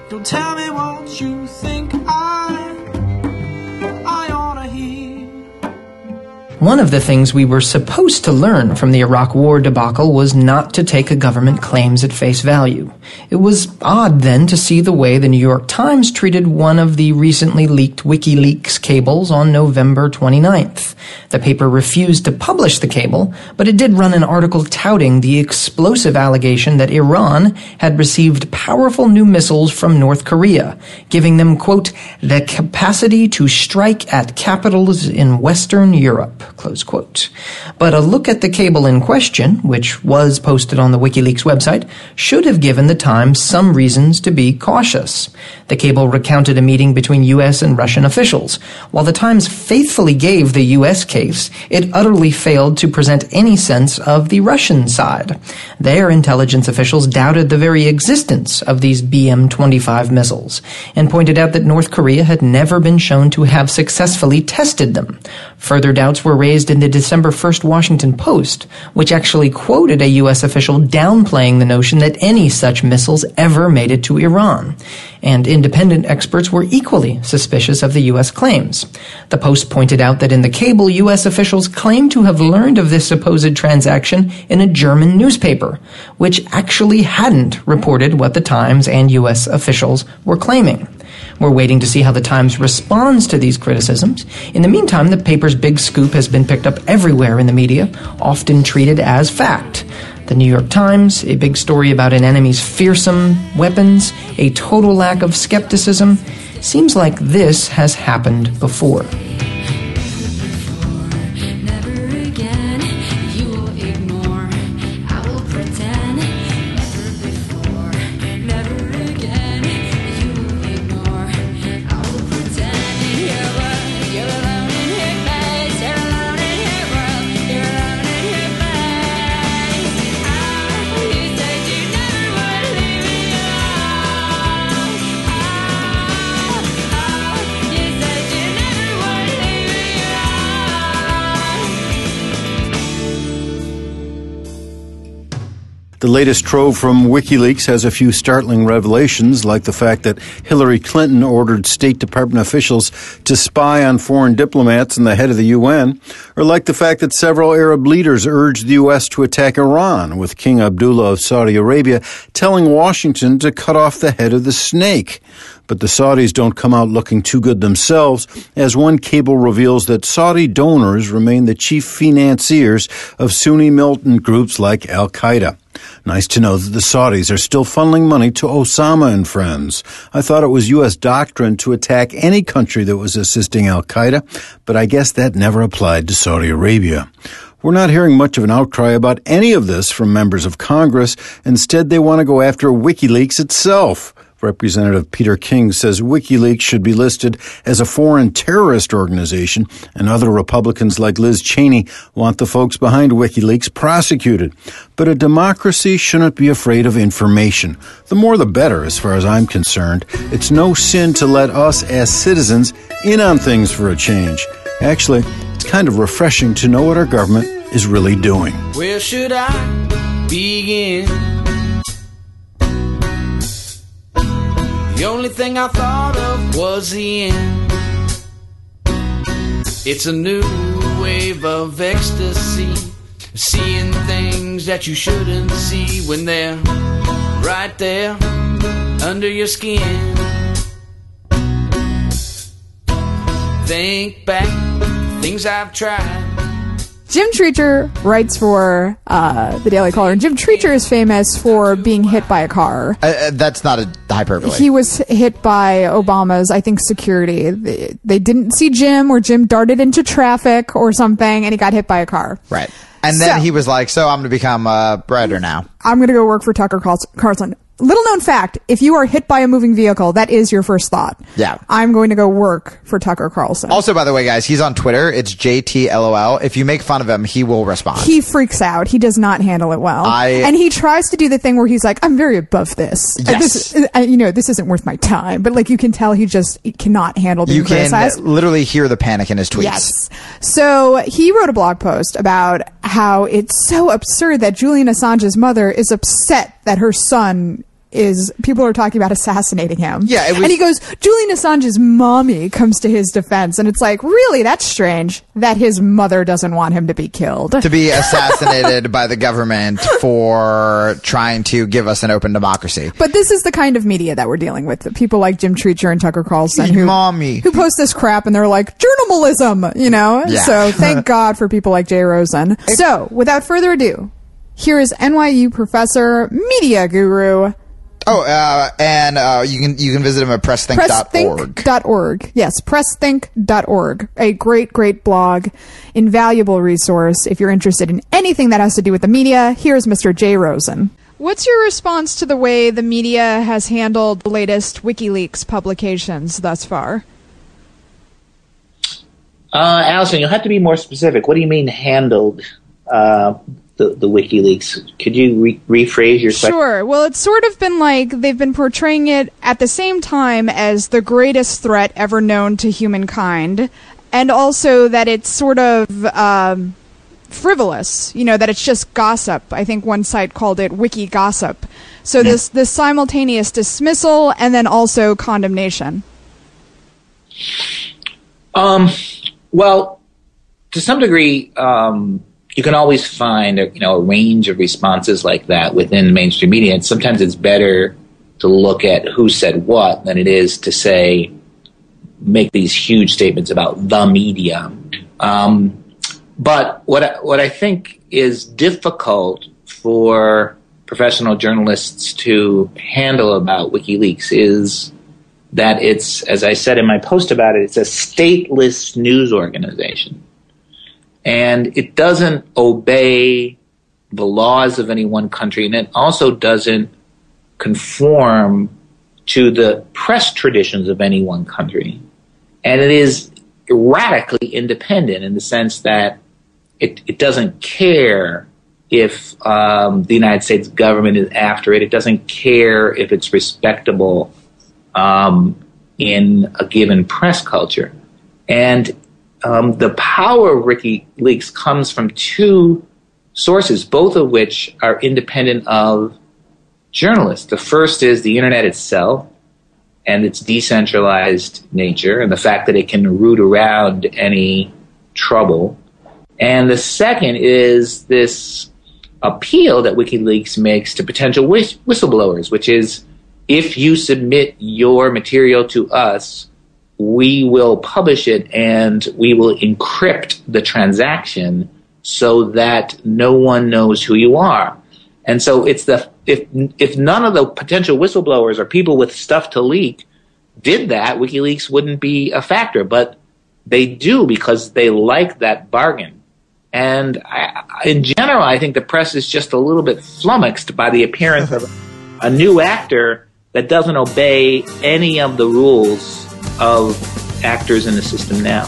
Don't tell me what you think One of the things we were supposed to learn from the Iraq War debacle was not to take a government claims at face value. It was odd then to see the way the New York Times treated one of the recently leaked WikiLeaks cables on November 29th. The paper refused to publish the cable, but it did run an article touting the explosive allegation that Iran had received powerful new missiles from North Korea, giving them, quote, the capacity to strike at capitals in Western Europe, close quote. But a look at the cable in question, which was posted on the WikiLeaks website, should have given the Times some reasons to be cautious. The cable recounted a meeting between U.S. and Russian officials. While the Times faithfully gave the U.S. case, it utterly failed to present any sense of the Russian side. Their intelligence officials doubted the very existence of these BM-25 missiles and pointed out that North Korea had never been shown to have successfully tested them. Further doubts were raised in the December 1st Washington Post, which actually quoted a U.S. official downplaying the notion that any such missiles ever made it to Iran. And independent experts were equally suspicious of the U.S. claims. The Post pointed out that in the cable, U.S. officials claimed to have learned of this supposed transaction in a German newspaper, which actually hadn't reported what the Times and U.S. officials were claiming. We're waiting to see how the Times responds to these criticisms. In the meantime, the paper's big scoop has been picked up everywhere in the media, often treated as fact. The New York Times, a big story about an enemy's fearsome weapons, a total lack of skepticism. Seems like this has happened before. Latest trove from WikiLeaks has a few startling revelations, like the fact that Hillary Clinton ordered State Department officials to spy on foreign diplomats and the head of the UN, or like the fact that several Arab leaders urged the U.S. to attack Iran, with King Abdullah of Saudi Arabia telling Washington to cut off the head of the snake. But the Saudis don't come out looking too good themselves, as one cable reveals that Saudi donors remain the chief financiers of Sunni militant groups like Al Qaeda. Nice to know that the Saudis are still funneling money to Osama and friends. I thought it was U.S. doctrine to attack any country that was assisting Al Qaeda, but I guess that never applied to Saudi Arabia. We're not hearing much of an outcry about any of this from members of Congress. Instead, they want to go after WikiLeaks itself. Representative Peter King says WikiLeaks should be listed as a foreign terrorist organization, and other Republicans like Liz Cheney want the folks behind WikiLeaks prosecuted. But a democracy shouldn't be afraid of information. The more the better, as far as I'm concerned. It's no sin to let us, as citizens, in on things for a change. Actually, it's kind of refreshing to know what our government is really doing. Where should I begin? The only thing I thought of was the end. It's a new wave of ecstasy. Seeing things that you shouldn't see when they're right there under your skin. Think back, things I've tried. Jim Treacher writes for uh, the Daily Caller, and Jim Treacher is famous for being hit by a car. Uh, uh, that's not a hyperbole. He was hit by Obama's, I think, security. They, they didn't see Jim, or Jim darted into traffic or something, and he got hit by a car. right. And then So- he was like, so I'm going to become a writer now. I'm going to go work for Tucker Carls- Carlson. Little known fact: if you are hit by a moving vehicle, that is your first thought. Yeah. I'm going to go work for Tucker Carlson. Also, by the way, guys, he's on Twitter. It's JTLOL. If you make fun of him, he will respond. He freaks out. He does not handle it well. I- and he tries to do the thing where he's like, "I'm very above this. Yes. this and, uh, you know, this isn't worth my time." But like, you can tell he just cannot handle being you can criticized. literally hear the panic in his tweets. Yes. So he wrote a blog post about how it's so absurd that Julian Assange's mother is upset that her son is people are talking about assassinating him. Yeah, was- and he goes, Julian Assange's mommy comes to his defense, and it's like, really, that's strange that his mother doesn't want him to be killed. To be assassinated by the government for trying to give us an open democracy. But this is the kind of media that we're dealing with. People like Jim Treacher and Tucker Carlson who, Mommy. who post this crap and they're like, journalism, you know? Yeah. So thank God for people like Jay Rosen. So without further ado, here is NYU professor, media guru, Oh, uh, and uh, you can you can visit him at pressthinks.org. pressthink.org. Yes, pressthink.org. A great, great blog, invaluable resource if you're interested in anything that has to do with the media. Here's Mr. Jay Rosen. What's your response to the way the media has handled the latest WikiLeaks publications thus far? Uh, Allison, you'll have to be more specific. What do you mean handled uh, the, the WikiLeaks? Could you re- rephrase your question? Sure. Well, it's sort of been like they've been portraying it at the same time as the greatest threat ever known to humankind, and also that it's sort of um, frivolous. You know, that it's just gossip. I think one site called it wiki gossip. So this this simultaneous dismissal and then also condemnation. Um, well, to some degree, um, you can always find a, you know a range of responses like that within mainstream media, and sometimes it's better to look at who said what than it is to say make these huge statements about the media. Um, but what what I think is difficult for professional journalists to handle about WikiLeaks is that it's, as I said in my post about it, it's a stateless news organization. And it doesn't obey the laws of any one country, and it also doesn't conform to the press traditions of any one country. And it is radically independent in the sense that it, it doesn't care if um, the United States government is after it. It doesn't care if it's respectable um, in a given press culture. And um, the power of WikiLeaks comes from two sources, both of which are independent of journalists. The first is the internet itself and its decentralized nature and the fact that it can root around any trouble. And the second is this appeal that WikiLeaks makes to potential whistleblowers, which is if you submit your material to us, we will publish it and we will encrypt the transaction so that no one knows who you are. And so it's the if if none of the potential whistleblowers or people with stuff to leak did that, WikiLeaks wouldn't be a factor. But they do because they like that bargain. And I, in general, I think the press is just a little bit flummoxed by the appearance of a new actor that doesn't obey any of the rules of actors in the system now.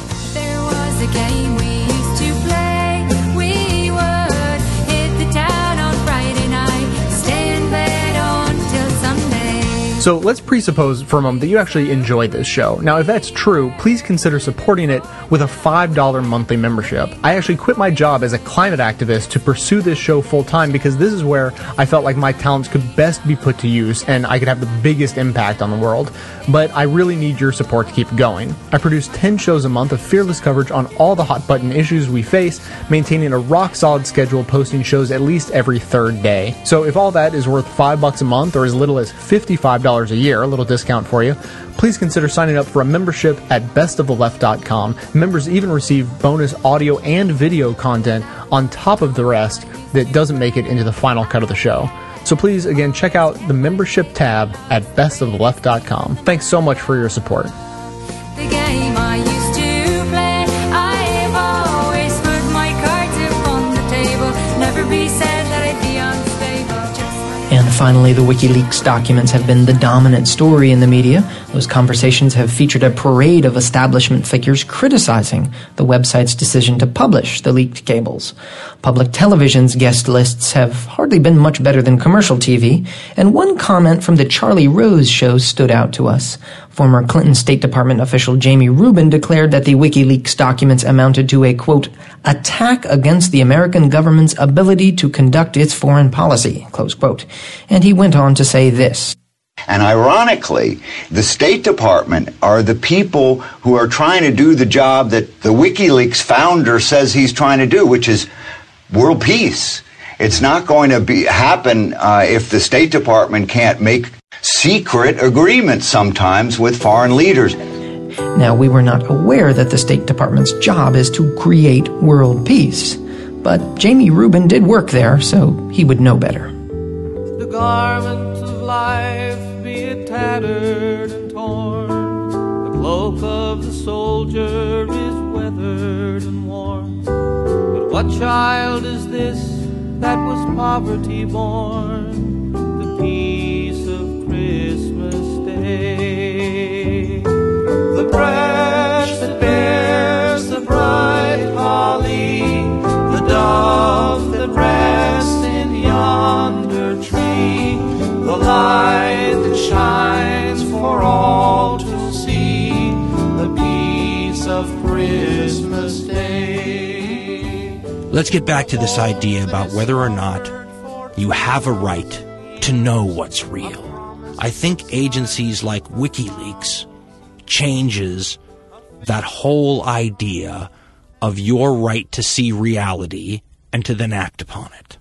So let's presuppose for a moment that you actually enjoy this show. Now, if that's true, please consider supporting it with a $5 monthly membership. I actually quit my job as a climate activist to pursue this show full time because this is where I felt like my talents could best be put to use and I could have the biggest impact on the world. But I really need your support to keep going. I produce 10 shows a month of fearless coverage on all the hot button issues we face, maintaining a rock solid schedule, posting shows at least every third day. So if all that is worth 5 bucks a month or as little as $55 a year, a little discount for you, please consider signing up for a membership at bestoftheleft.com. Members even receive bonus audio and video content on top of the rest that doesn't make it into the final cut of the show. So please, again, check out the membership tab at bestoftheleft.com. Thanks so much for your support. Finally, the WikiLeaks documents have been the dominant story in the media. Those conversations have featured a parade of establishment figures criticizing the website's decision to publish the leaked cables. Public television's guest lists have hardly been much better than commercial TV, and one comment from the Charlie Rose show stood out to us. Former Clinton State Department official Jamie Rubin declared that the WikiLeaks documents amounted to a, quote, attack against the American government's ability to conduct its foreign policy, close quote. And he went on to say this. And ironically, the State Department are the people who are trying to do the job that the WikiLeaks founder says he's trying to do, which is world peace. It's not going to be happen uh, if the State Department can't make secret agreements sometimes with foreign leaders. Now, we were not aware that the State Department's job is to create world peace, but Jamie Rubin did work there, so he would know better. the garment of life be it tattered and torn. The cloak of the soldier is weathered and worn. But what child is this that was poverty born? peace of Christmas Day. The branch that bears the bright holly, the dove that rests in yonder tree, the light that shines for all to see, the peace of Christmas Day. Let's get back to this idea about whether or not you have a right to know what's real. I think agencies like WikiLeaks changes that whole idea of your right to see reality and to then act upon it.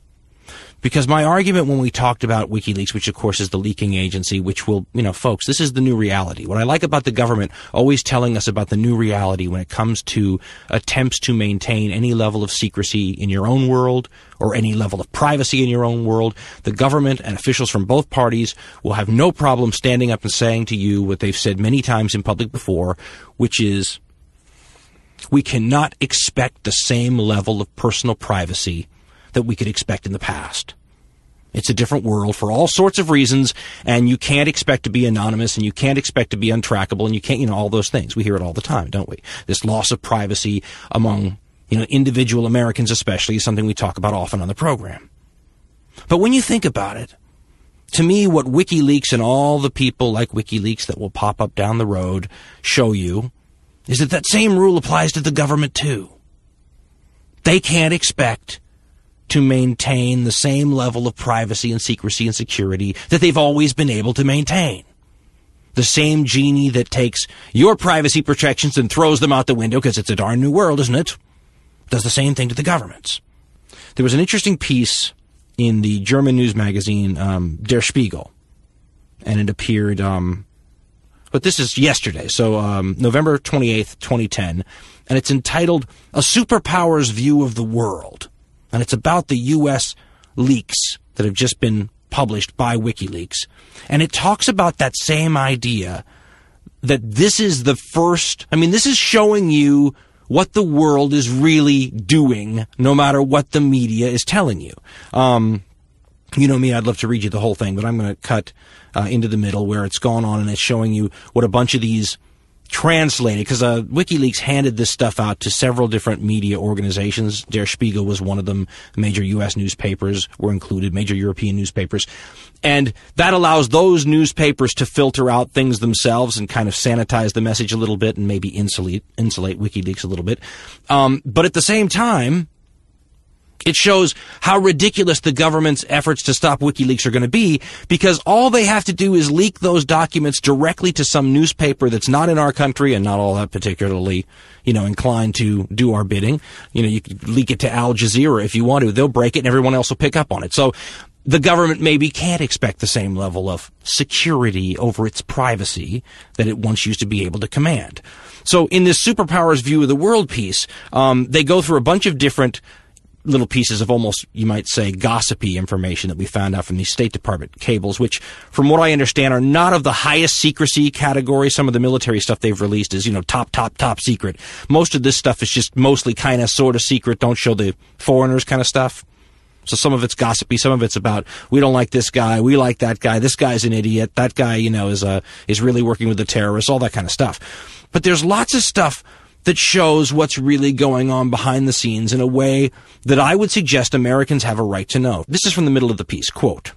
Because my argument when we talked about WikiLeaks, which of course is the leaking agency, which will, you know, folks, this is the new reality. What I like about the government always telling us about the new reality when it comes to attempts to maintain any level of secrecy in your own world or any level of privacy in your own world, the government and officials from both parties will have no problem standing up and saying to you what they've said many times in public before, which is, we cannot expect the same level of personal privacy that we could expect in the past. It's a different world for all sorts of reasons, and you can't expect to be anonymous, and you can't expect to be untrackable, and you can't, you know, all those things. We hear it all the time, don't we? This loss of privacy among, you know, individual Americans especially is something we talk about often on the program. But when you think about it, to me, what WikiLeaks and all the people like WikiLeaks that will pop up down the road show you is that that same rule applies to the government too. They can't expect to maintain the same level of privacy and secrecy and security that they've always been able to maintain. The same genie that takes your privacy protections and throws them out the window because it's a darn new world, isn't it? Does the same thing to the governments. There was an interesting piece in the German news magazine um, Der Spiegel, and it appeared. Um, but this is yesterday, so um, November twenty eighth, twenty ten, and it's entitled "A Superpower's View of the World," and it's about the U.S. leaks that have just been published by WikiLeaks, and it talks about that same idea that this is the first. I mean, this is showing you what the world is really doing, no matter what the media is telling you. Um, you know me, I'd love to read you the whole thing, but I'm going to cut uh, into the middle where it's gone on and it's showing you what a bunch of these translated, because uh, WikiLeaks handed this stuff out to several different media organizations. Der Spiegel was one of them. Major U.S. newspapers were included, major European newspapers. And that allows those newspapers to filter out things themselves and kind of sanitize the message a little bit and maybe insulate, insulate WikiLeaks a little bit. Um, but at the same time, it shows how ridiculous the government's efforts to stop WikiLeaks are going to be because all they have to do is leak those documents directly to some newspaper that's not in our country and not all that particularly, you know, inclined to do our bidding. You know, you could leak it to Al Jazeera if you want to. They'll break it and everyone else will pick up on it. So the government maybe can't expect the same level of security over its privacy that it once used to be able to command. So in this superpowers view of the world piece, um, they go through a bunch of different little pieces of almost, you might say, gossipy information that we found out from these State Department cables, which, from what I understand, are not of the highest secrecy category. Some of the military stuff they've released is, you know, top, top, top secret. Most of this stuff is just mostly kind of sort of secret, don't show the foreigners kind of stuff. So some of it's gossipy, some of it's about we don't like this guy, we like that guy, this guy's an idiot, that guy, you know, is uh, is really working with the terrorists, all that kind of stuff. But there's lots of stuff that shows what's really going on behind the scenes in a way that I would suggest Americans have a right to know. This is from the middle of the piece. Quote.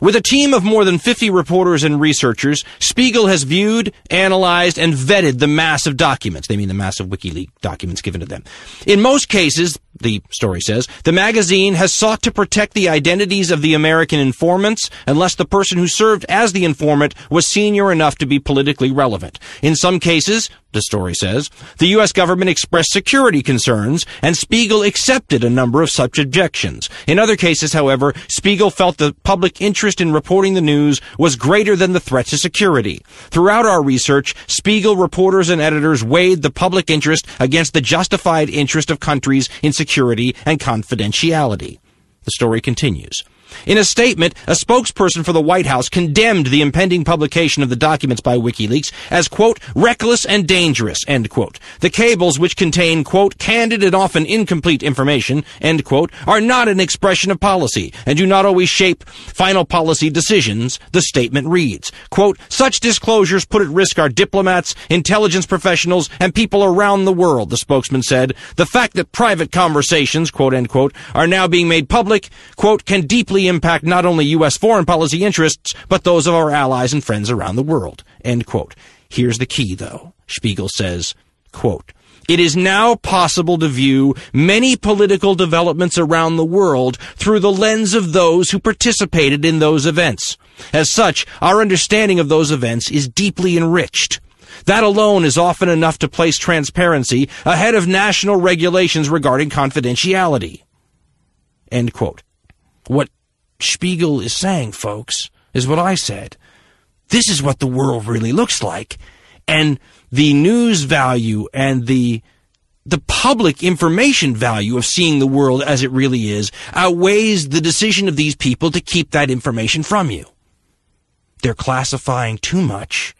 With a team of more than 50 reporters and researchers, Spiegel has viewed, analyzed, and vetted the mass of documents. They mean the mass of WikiLeaks documents given to them. In most cases, the story says, the magazine has sought to protect the identities of the American informants unless the person who served as the informant was senior enough to be politically relevant. In some cases, the story says, the U.S. government expressed security concerns, and Spiegel accepted a number of such objections. In other cases, however, Spiegel felt the public interest in reporting the news was greater than the threat to security. Throughout our research, Spiegel reporters and editors weighed the public interest against the justified interest of countries in security and confidentiality. The story continues. In a statement, a spokesperson for the White House condemned the impending publication of the documents by WikiLeaks as, quote, reckless and dangerous, end quote. The cables, which contain, quote, candid and often incomplete information, end quote, are not an expression of policy and do not always shape final policy decisions, the statement reads. Quote, such disclosures put at risk our diplomats, intelligence professionals, and people around the world, the spokesman said. The fact that private conversations, quote, end quote, are now being made public, quote, can deeply impact not only U.S. foreign policy interests, but those of our allies and friends around the world, end quote. Here's the key, though. Spiegel says, quote, it is now possible to view many political developments around the world through the lens of those who participated in those events. As such, our understanding of those events is deeply enriched. That alone is often enough to place transparency ahead of national regulations regarding confidentiality. End quote. What Spiegel is saying, folks, is what I said. This is what the world really looks like. And the news value and the the public information value of seeing the world as it really is outweighs the decision of these people to keep that information from you. They're classifying too much,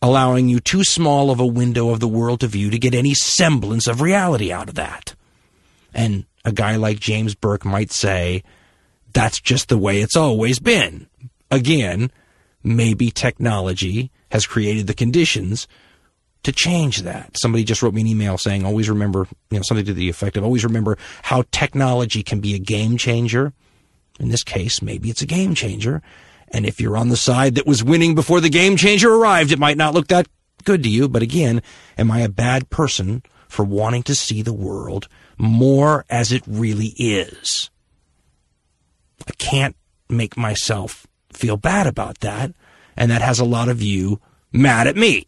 allowing you too small of a window of the world to view to get any semblance of reality out of that. And a guy like James Burke might say, that's just the way it's always been. Again, maybe technology has created the conditions to change that. Somebody just wrote me an email saying, always remember, you know, something to the effect of always remember how technology can be a game changer. In this case, maybe it's a game changer. And if you're on the side that was winning before the game changer arrived, it might not look that good to you. But again, am I a bad person for wanting to see the world more as it really is? I can't make myself feel bad about that. And that has a lot of you mad at me.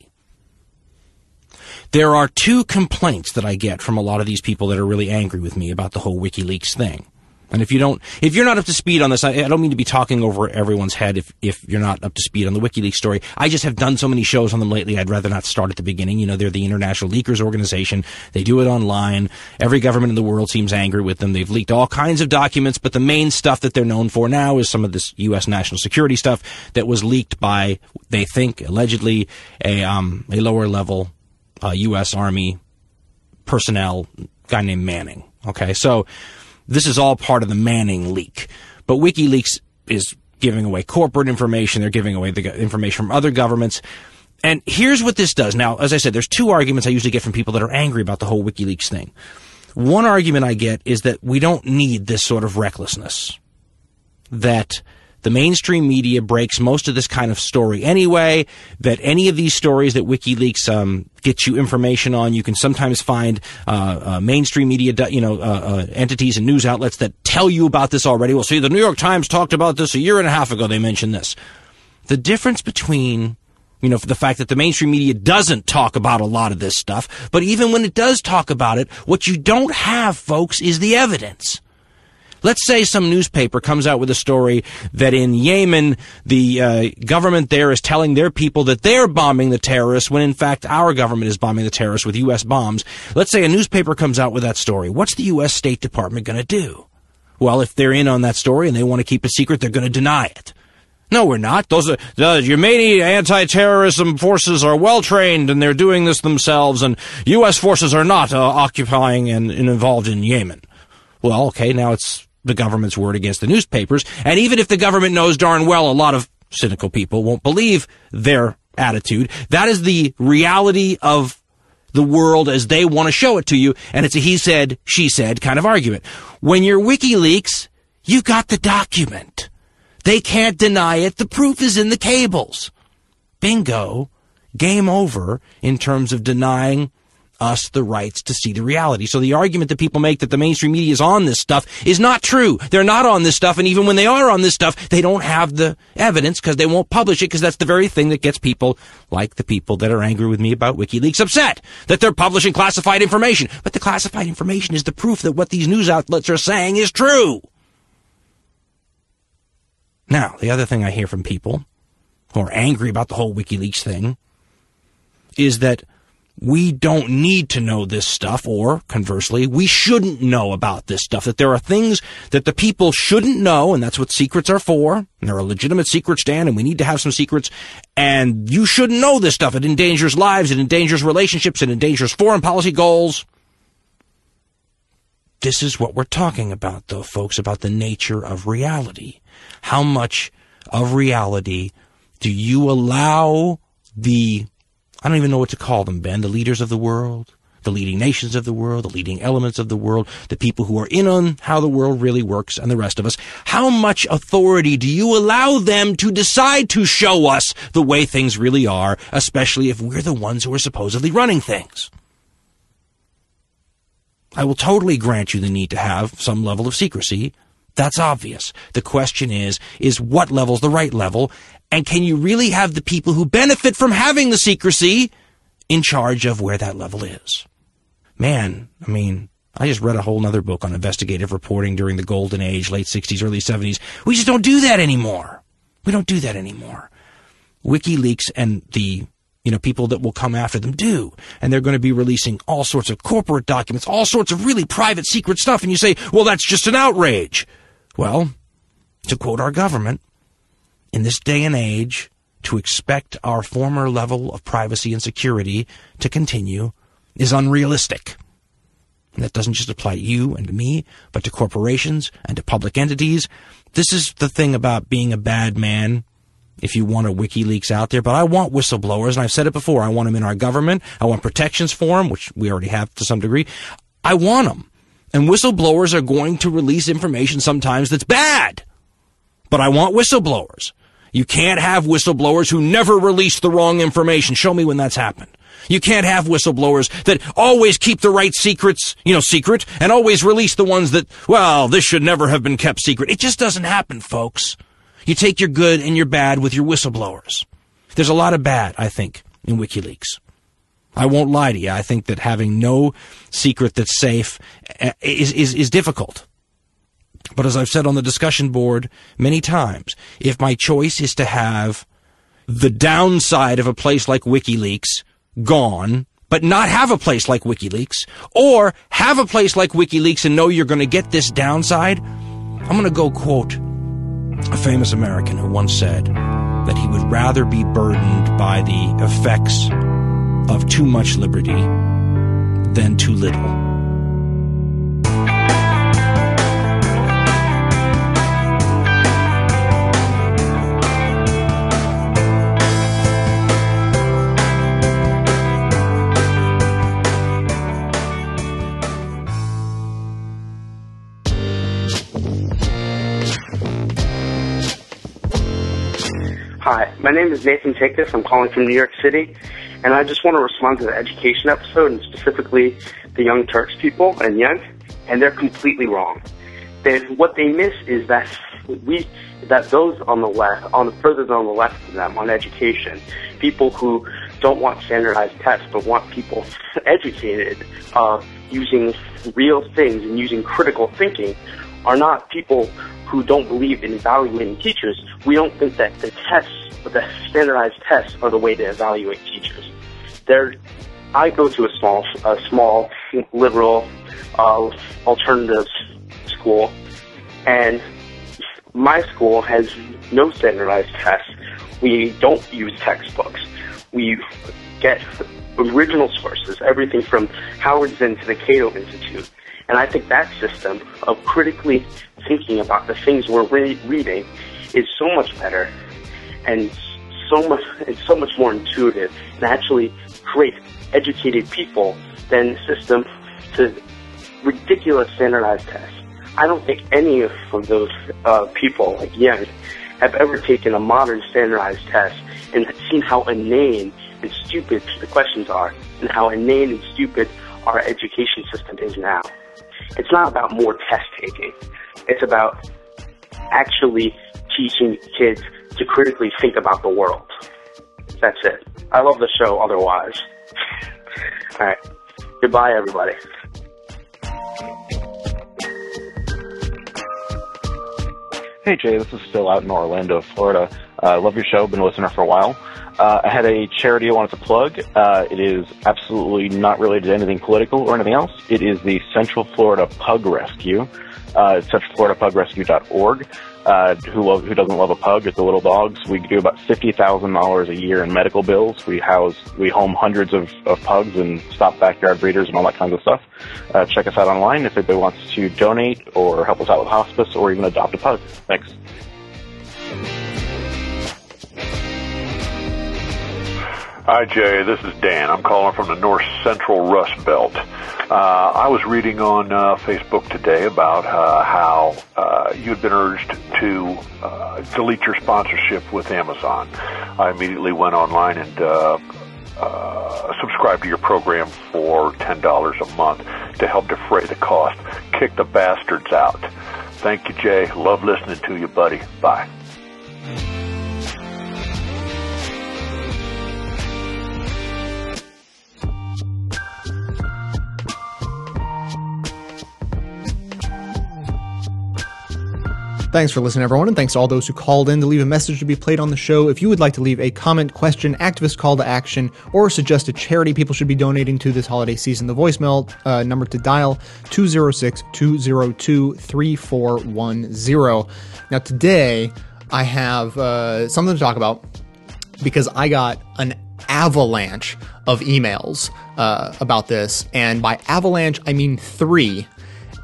There are two complaints that I get from a lot of these people that are really angry with me about the whole WikiLeaks thing. And if you don't, if you're not up to speed on this, I, I don't mean to be talking over everyone's head if, if you're not up to speed on the WikiLeaks story. I just have done so many shows on them lately, I'd rather not start at the beginning. You know, they're the International Leakers Organization. They do it online. Every government in the world seems angry with them. They've leaked all kinds of documents, but the main stuff that they're known for now is some of this U.S. national security stuff that was leaked by, they think, allegedly, a, um, a lower level, uh, U.S. Army personnel, guy named Manning. Okay, so, this is all part of the Manning leak. But WikiLeaks is giving away corporate information. They're giving away the information from other governments. And here's what this does. Now, as I said, there's two arguments I usually get from people that are angry about the whole WikiLeaks thing. One argument I get is that we don't need this sort of recklessness. That the mainstream media breaks most of this kind of story anyway. That any of these stories that WikiLeaks um, gets you information on, you can sometimes find uh, uh, mainstream media, you know, uh, uh, entities and news outlets that tell you about this already. Well, see, the New York Times talked about this a year and a half ago. They mentioned this. The difference between you know, the fact that the mainstream media doesn't talk about a lot of this stuff. But even when it does talk about it, what you don't have, folks, is the evidence. Let's say some newspaper comes out with a story that in Yemen, the uh, government there is telling their people that they're bombing the terrorists when in fact our government is bombing the terrorists with U.S. bombs. Let's say a newspaper comes out with that story. What's the U.S. State Department going to do? Well, if they're in on that story and they want to keep it secret, they're going to deny it. No, we're not. Those are the Yemeni anti-terrorism forces are well trained and they're doing this themselves, and U.S. forces are not uh, occupying and, and involved in Yemen. Well, okay, now it's the government's word against the newspapers. And even if the government knows darn well a lot of cynical people won't believe their attitude, that is the reality of the world as they want to show it to you. And it's a he said, she said kind of argument. When you're WikiLeaks, you've got the document. They can't deny it. The proof is in the cables. Bingo. Game over in terms of denying us the rights to see the reality. So the argument that people make that the mainstream media is on this stuff is not true. They're not on this stuff. And even when they are on this stuff, they don't have the evidence because they won't publish it because that's the very thing that gets people like the people that are angry with me about WikiLeaks upset that they're publishing classified information. But the classified information is the proof that what these news outlets are saying is true. Now, the other thing I hear from people who are angry about the whole WikiLeaks thing is that we don't need to know this stuff, or conversely, we shouldn't know about this stuff. That there are things that the people shouldn't know, and that's what secrets are for. And they're legitimate secrets, Dan, and we need to have some secrets. And you shouldn't know this stuff. It endangers lives, it endangers relationships, it endangers foreign policy goals. This is what we're talking about, though, folks, about the nature of reality. How much of reality do you allow the I don't even know what to call them, Ben. The leaders of the world, the leading nations of the world, the leading elements of the world, the people who are in on how the world really works, and the rest of us. How much authority do you allow them to decide to show us the way things really are, especially if we're the ones who are supposedly running things? I will totally grant you the need to have some level of secrecy. That's obvious. The question is, is what level's the right level? And can you really have the people who benefit from having the secrecy in charge of where that level is? Man, I mean, I just read a whole other book on investigative reporting during the golden age, late 60s, early 70s. We just don't do that anymore. We don't do that anymore. WikiLeaks and the you know, people that will come after them do. And they're going to be releasing all sorts of corporate documents, all sorts of really private secret stuff. And you say, well, that's just an outrage. Well, to quote our government, in this day and age, to expect our former level of privacy and security to continue is unrealistic. And that doesn't just apply to you and to me, but to corporations and to public entities. This is the thing about being a bad man if you want a WikiLeaks out there, but I want whistleblowers, and I've said it before. I want them in our government. I want protections for them, which we already have to some degree. I want them. And whistleblowers are going to release information sometimes that's bad. But I want whistleblowers. You can't have whistleblowers who never release the wrong information. Show me when that's happened. You can't have whistleblowers that always keep the right secrets, you know, secret, and always release the ones that, well, this should never have been kept secret. It just doesn't happen, folks. You take your good and your bad with your whistleblowers. There's a lot of bad, I think, in WikiLeaks. I won't lie to you. I think that having no secret that's safe uh, is, is, is difficult. But as I've said on the discussion board many times, if my choice is to have the downside of a place like WikiLeaks gone, but not have a place like WikiLeaks, or have a place like WikiLeaks and know you're going to get this downside, I'm going to go quote a famous American who once said that he would rather be burdened by the effects of too much liberty than too little. Hi, my name is Nathan Tikas. I'm calling from New York City, and I just want to respond to the education episode and specifically the Young Turks people and Young, and they're completely wrong. They, what they miss is that we that those on the left, on the further on the left of them on education, people who don't want standardized tests but want people educated uh, using real things and using critical thinking, are not people who don't believe in evaluating teachers. We don't think that the tests, the standardized tests, are the way to evaluate teachers. I go to a small, a small liberal uh, alternative school, and my school has no standardized tests. We don't use textbooks. We get original sources, everything from Howard Zinn to the Cato Institute. And I think that system of critically thinking about the things we're re- reading is so much better and so much so much more intuitive and actually create educated people than the system to ridiculous standardized tests. I don't think any of those uh, people, like Young, have ever taken a modern standardized test and seen how inane and stupid the questions are and how inane and stupid our education system is now. It's not about more test taking. It's about actually teaching kids to critically think about the world. That's it. I love the show otherwise. Alright. Goodbye, everybody. Hey Jay, this is Phil out in Orlando, Florida. I uh, love your show. Been a listener for a while. Uh, I had a charity I wanted to plug. Uh, it is absolutely not related to anything political or anything else. It is the Central Florida Pug Rescue. Uh, it's centralfloridapugrescue.org. Uh, who love, who doesn't love a pug? It's the little dogs. We do about fifty thousand dollars a year in medical bills. We house, we home hundreds of, of pugs and stop backyard breeders and all that kinds of stuff. Uh, check us out online if anybody wants to donate or help us out with hospice or even adopt a pug. Thanks. Hi, Jay. This is Dan. I'm calling from the North Central Rust Belt. Uh, I was reading on uh, Facebook today about uh, how uh, you had been urged to uh, delete your sponsorship with Amazon. I immediately went online and uh, uh, subscribed to your program for $10 a month to help defray the cost. Kick the bastards out. Thank you, Jay. Love listening to you, buddy. Bye. Thanks for listening, everyone, and thanks to all those who called in to leave a message to be played on the show. If you would like to leave a comment, question, activist call to action, or suggest a charity people should be donating to this holiday season, the voicemail uh, number to dial 206 202 3410. Now, today, I have uh, something to talk about because I got an avalanche of emails uh, about this. And by avalanche, I mean three.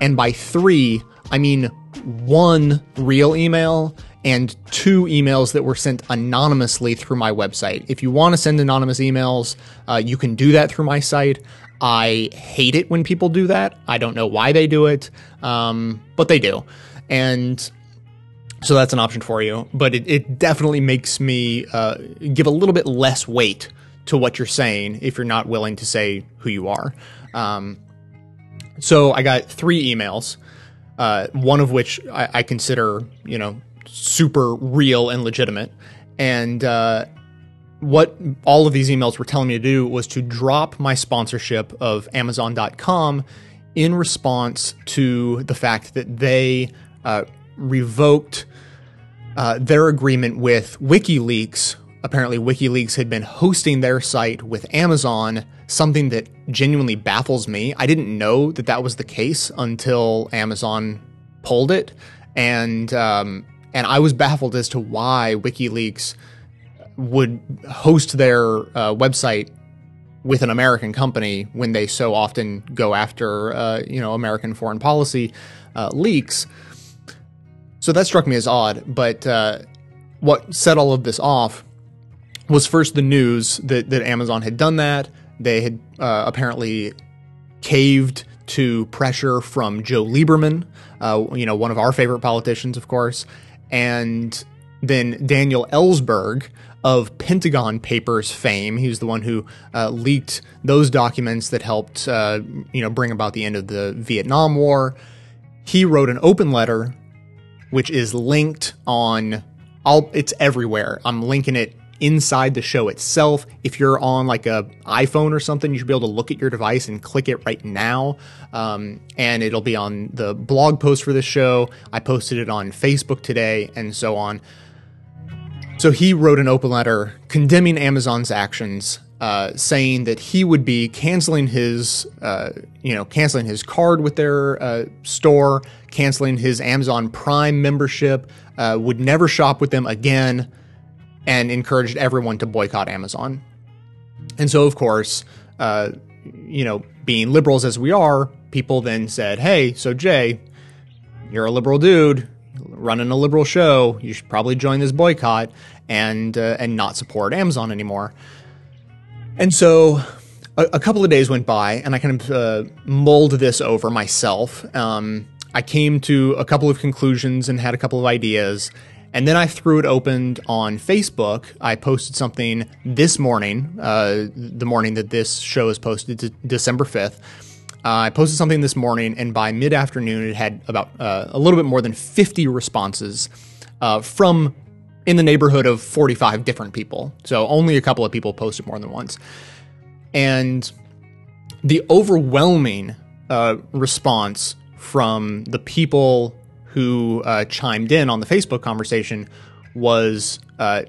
And by three, I mean one real email and two emails that were sent anonymously through my website. If you want to send anonymous emails, uh, you can do that through my site. I hate it when people do that. I don't know why they do it, um, but they do. And so that's an option for you. But it, it definitely makes me uh, give a little bit less weight to what you're saying if you're not willing to say who you are. Um, so I got three emails uh, one of which I, I, consider, you know, super real and legitimate. And uh, what all of these emails were telling me to do was to drop my sponsorship of Amazon.com in response to the fact that they uh, revoked uh, their agreement with WikiLeaks. Apparently, WikiLeaks had been hosting their site with Amazon something that genuinely baffles me. I didn't know that that was the case until Amazon pulled it, and um, and I was baffled as to why WikiLeaks would host their uh, website with an American company when they so often go after uh, you know American foreign policy uh, leaks. So that struck me as odd. But uh, what set all of this off was first the news that that Amazon had done that. They had uh, apparently caved to pressure from Joe Lieberman, uh, you know, one of our favorite politicians, of course, and then Daniel Ellsberg of Pentagon Papers fame. He was the one who uh, leaked those documents that helped, uh, you know, bring about the end of the Vietnam War. He wrote an open letter, which is linked on all. It's everywhere. I'm linking it inside the show itself. If you're on like a iPhone or something, you should be able to look at your device and click it right now. Um, and it'll be on the blog post for this show. I posted it on Facebook today and so on. So he wrote an open letter condemning Amazon's actions, uh, saying that he would be canceling his, uh, you know, canceling his card with their uh, store, canceling his Amazon Prime membership, uh, would never shop with them again and encouraged everyone to boycott Amazon. And so, of course, uh, you know, being liberals as we are, people then said, hey, so Jay, you're a liberal dude running a liberal show. You should probably join this boycott and uh, and not support Amazon anymore. And so a, a, couple of days went by, and I kind of uh, mulled this over myself. Um, I came to a couple of conclusions and had a couple of ideas, and then I threw it open on Facebook. I posted something this morning, uh, the morning that this show is posted, December 5th. Uh, I posted something this morning, and by mid afternoon, it had about uh, a little bit more than 50 responses uh, from in the neighborhood of 45 different people. So only a couple of people posted more than once. And the overwhelming uh, response from the people who uh, chimed in on the Facebook conversation was uh,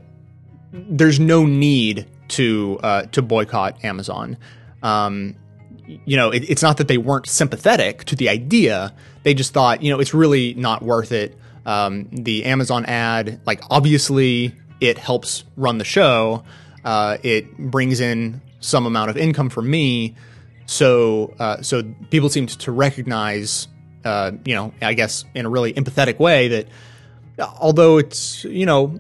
there's no need to uh, to boycott Amazon. Um, you know, it, it's not that they weren't sympathetic to the idea. They just thought, you know, it's really not worth it. Um, the Amazon ad, like, obviously, it helps run the show. Uh, it brings in some amount of income for me. So, uh, so people seemed to recognize, uh, you know, I guess in a really empathetic way that although it's, you know,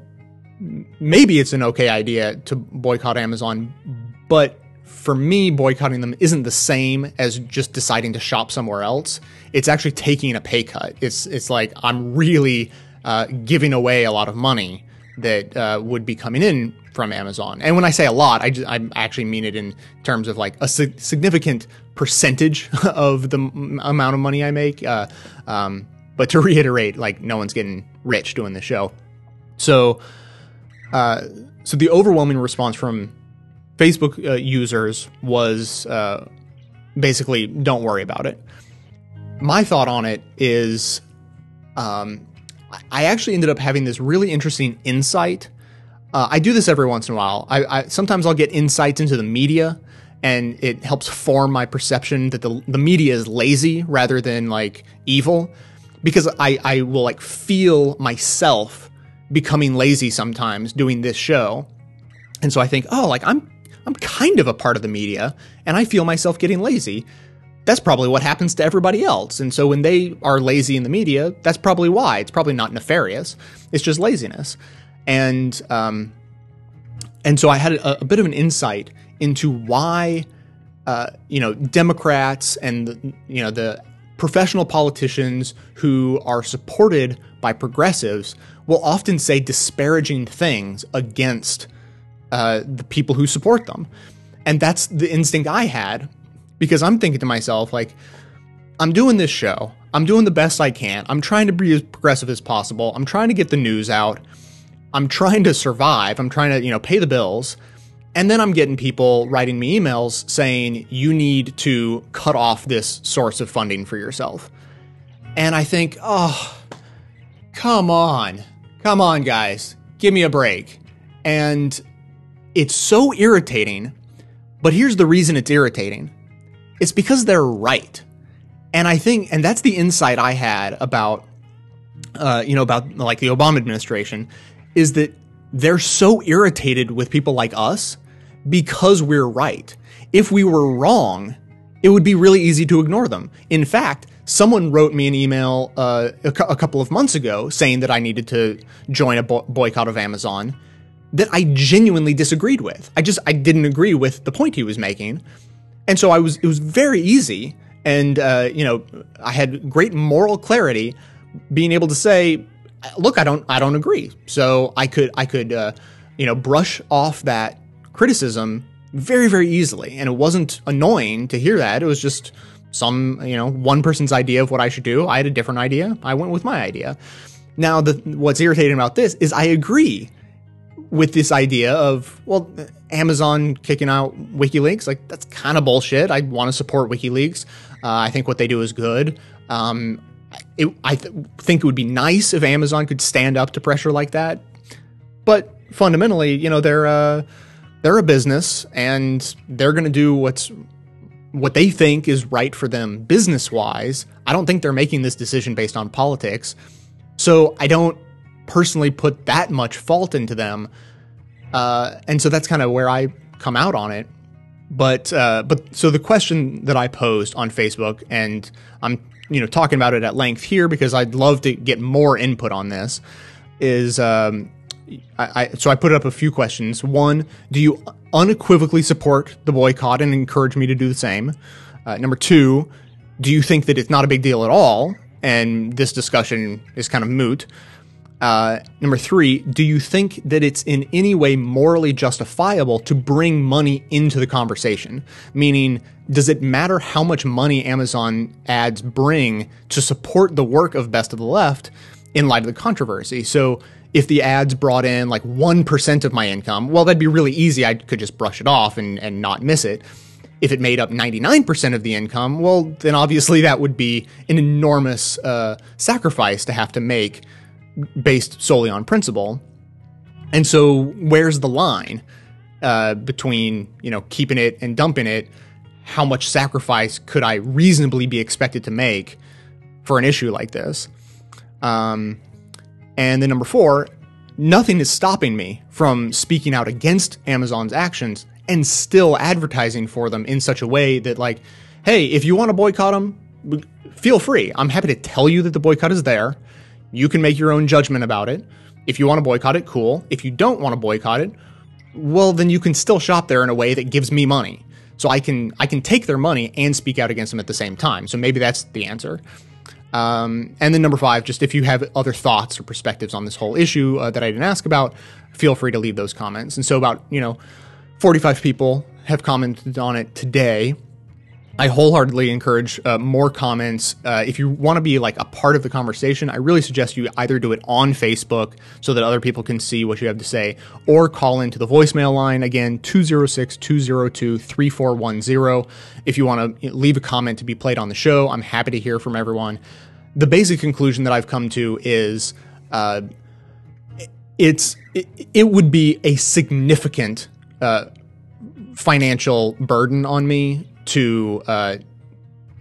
maybe it's an okay idea to boycott Amazon, but for me, boycotting them isn't the same as just deciding to shop somewhere else. It's actually taking a pay cut. It's it's like I'm really uh, giving away a lot of money that uh, would be coming in from Amazon. And when I say a lot, I, just, I actually mean it in terms of like a sig- significant percentage of the m- amount of money I make. Uh, um, but to reiterate, like no one's getting rich doing this show. So, uh, so the overwhelming response from Facebook uh, users was uh, basically don't worry about it. My thought on it is um, I actually ended up having this really interesting insight. Uh, I do this every once in a while. I, I, sometimes I'll get insights into the media, and it helps form my perception that the the media is lazy rather than like evil, because I I will like feel myself becoming lazy sometimes doing this show, and so I think oh like I'm I'm kind of a part of the media, and I feel myself getting lazy that's probably what happens to everybody else. And so when they are lazy in the media, that's probably why. It's probably not nefarious. It's just laziness. And um, and so I had a, a bit of an insight into why uh, you know Democrats and the, you know the professional politicians who are supported by progressives will often say disparaging things against uh, the people who support them. And that's the instinct I had because I'm thinking to myself, like, I'm doing this show. I'm doing the best I can. I'm trying to be as progressive as possible. I'm trying to get the news out. I'm trying to survive. I'm trying to, you know, pay the bills. And then I'm getting people writing me emails saying you need to cut off this source of funding for yourself. And I think, oh, come on. Come on, guys. Give me a break. And it's so irritating. But here's the reason it's irritating it's because they're right. And I think, and that's the insight I had about, uh, you know, about like the Obama administration, is that they're so irritated with people like us because we're right. If we were wrong, it would be really easy to ignore them. In fact, someone wrote me an email uh, a, cu- a, couple of months ago saying that I needed to join a bo- boycott of Amazon that I genuinely disagreed with. I just I didn't agree with the point he was making. And so I was, it was very easy. And, uh, you know, I had great moral clarity being able to say, look, I don't, I don't agree. So I could, I could, uh, you know, brush off that criticism very, very easily. And it wasn't annoying to hear that. It was just some, you know, one person's idea of what I should do. I had a different idea. I went with my idea. Now, the, what's irritating about this is I agree with this idea of, well, Amazon kicking out WikiLeaks, like that's kind of bullshit. I want to support WikiLeaks. Uh, I think what they do is good. Um, it, I th- think it would be nice if Amazon could stand up to pressure like that. But fundamentally, you know, they're uh, they're a business and they're going to do what's what they think is right for them business wise. I don't think they're making this decision based on politics. So I don't personally put that much fault into them. Uh, and so that's kind of where I come out on it. But uh, but so the question that I posed on Facebook, and I'm you know talking about it at length here because I'd love to get more input on this, is um, I, I so I put up a few questions. One, do you unequivocally support the boycott and encourage me to do the same? Uh, number two, do you think that it's not a big deal at all, and this discussion is kind of moot? Uh, number three, do you think that it's in any way morally justifiable to bring money into the conversation? Meaning, does it matter how much money Amazon ads bring to support the work of Best of the Left in light of the controversy? So, if the ads brought in like 1% of my income, well, that'd be really easy. I could just brush it off and, and not miss it. If it made up 99% of the income, well, then obviously that would be an enormous uh, sacrifice to have to make based solely on principle. And so, where's the line uh, between you know keeping it and dumping it? How much sacrifice could I reasonably be expected to make for an issue like this? Um, and then number four, nothing is stopping me from speaking out against Amazon's actions and still advertising for them in such a way that, like, hey, if you want to boycott them, feel free. I'm happy to tell you that the boycott is there. You can make your own judgment about it. If you want to boycott it, cool. If you don't want to boycott it, well, then you can still shop there in a way that gives me money. So I can I can take their money and speak out against them at the same time. So maybe that's the answer. Um, and then number five, just if you have other thoughts or perspectives on this whole issue uh, that I didn't ask about, feel free to leave those comments. And so about you know, 45 people have commented on it today. I wholeheartedly encourage uh, more comments. Uh, if you want to be like a part of the conversation, I really suggest you either do it on Facebook so that other people can see what you have to say, or call into the voicemail line again 206 202 3410. If you want to leave a comment to be played on the show, I'm happy to hear from everyone. The basic conclusion that I've come to is uh, it's it, it would be a significant uh, financial burden on me to uh,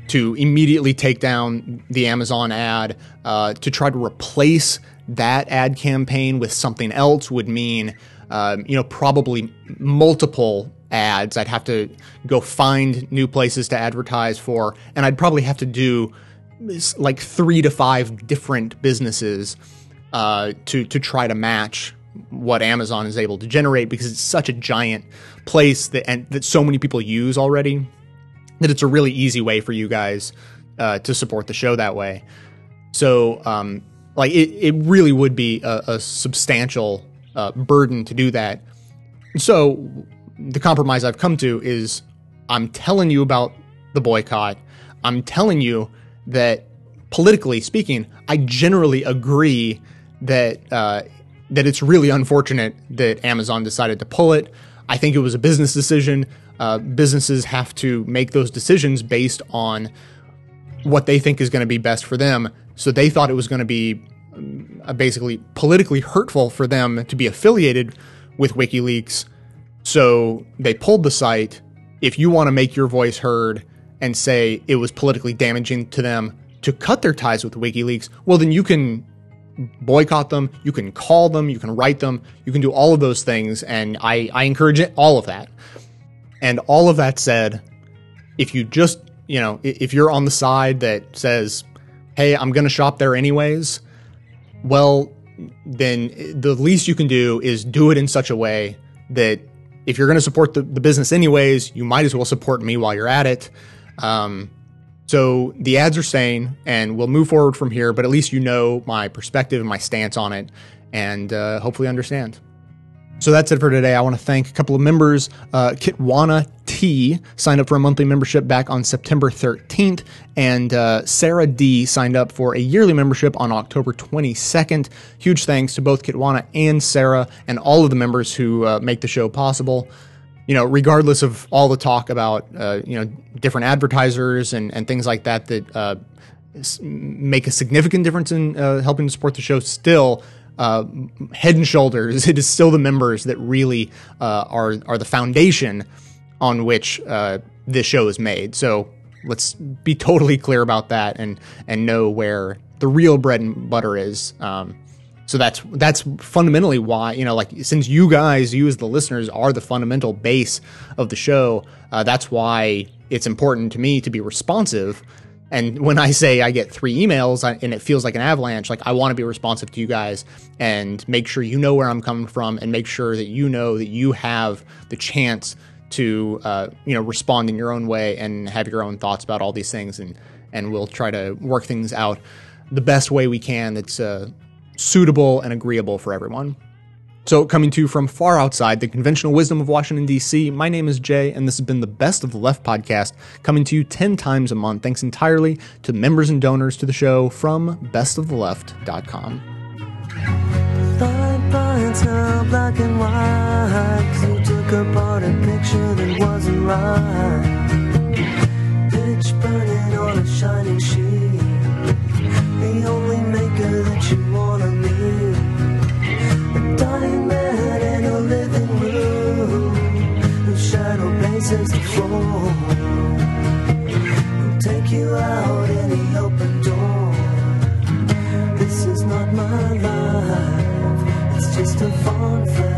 to immediately take down the Amazon ad uh, to try to replace that ad campaign with something else would mean um, you know probably multiple ads. I'd have to go find new places to advertise for and I'd probably have to do like three to five different businesses uh, to to try to match what Amazon is able to generate because it's such a giant place that and that so many people use already that it's a really easy way for you guys uh, to support the show that way. So, um, like, it, it really would be a, a substantial uh, burden to do that. So, the compromise I've come to is I'm telling you about the boycott. I'm telling you that politically speaking, I generally agree that uh, that it's really unfortunate that Amazon decided to pull it. I think it was a business decision. Uh, businesses have to make those decisions based on what they think is going to be best for them. So they thought it was going to be uh, basically politically hurtful for them to be affiliated with WikiLeaks. So they pulled the site. If you want to make your voice heard and say it was politically damaging to them to cut their ties with WikiLeaks, well, then you can boycott them, you can call them, you can write them, you can do all of those things. And I, I encourage it, all of that. And all of that said, if you just, you know, if you're on the side that says, hey, I'm going to shop there anyways, well, then the least you can do is do it in such a way that if you're going to support the, the business anyways, you might as well support me while you're at it. Um, so the ads are sane, and we'll move forward from here. But at least you know my perspective and my stance on it, and uh, hopefully understand. So that's it for today. I want to thank a couple of members. Uh, Kitwana T signed up for a monthly membership back on September 13th, and uh, Sarah D signed up for a yearly membership on October 22nd. Huge thanks to both Kitwana and Sarah and all of the members who uh, make the show possible. You know, regardless of all the talk about uh, you know different advertisers and, and things like that that uh, make a significant difference in uh, helping to support the show, still uh, head and shoulders, it is still the members that really uh, are are the foundation on which uh, this show is made. So let's be totally clear about that and and know where the real bread and butter is. Um, so that's that's fundamentally why you know like since you guys you as the listeners are the fundamental base of the show uh, that's why it's important to me to be responsive and when i say i get three emails and it feels like an avalanche like i want to be responsive to you guys and make sure you know where i'm coming from and make sure that you know that you have the chance to uh, you know respond in your own way and have your own thoughts about all these things and and we'll try to work things out the best way we can that's uh, suitable and agreeable for everyone. So, coming to you from far outside the conventional wisdom of Washington, D.C., my name is Jay, and this has been the Best of the Left podcast, coming to you 10 times a month, thanks entirely to members and donors to the show from bestoftheleft.com. Thought now black and white. you took apart a picture that wasn't right. Pitch burning on a shining sheet. The only maker that you wanna reasons before. We'll take you out in the open door. This is not my life, it's just a fun fact.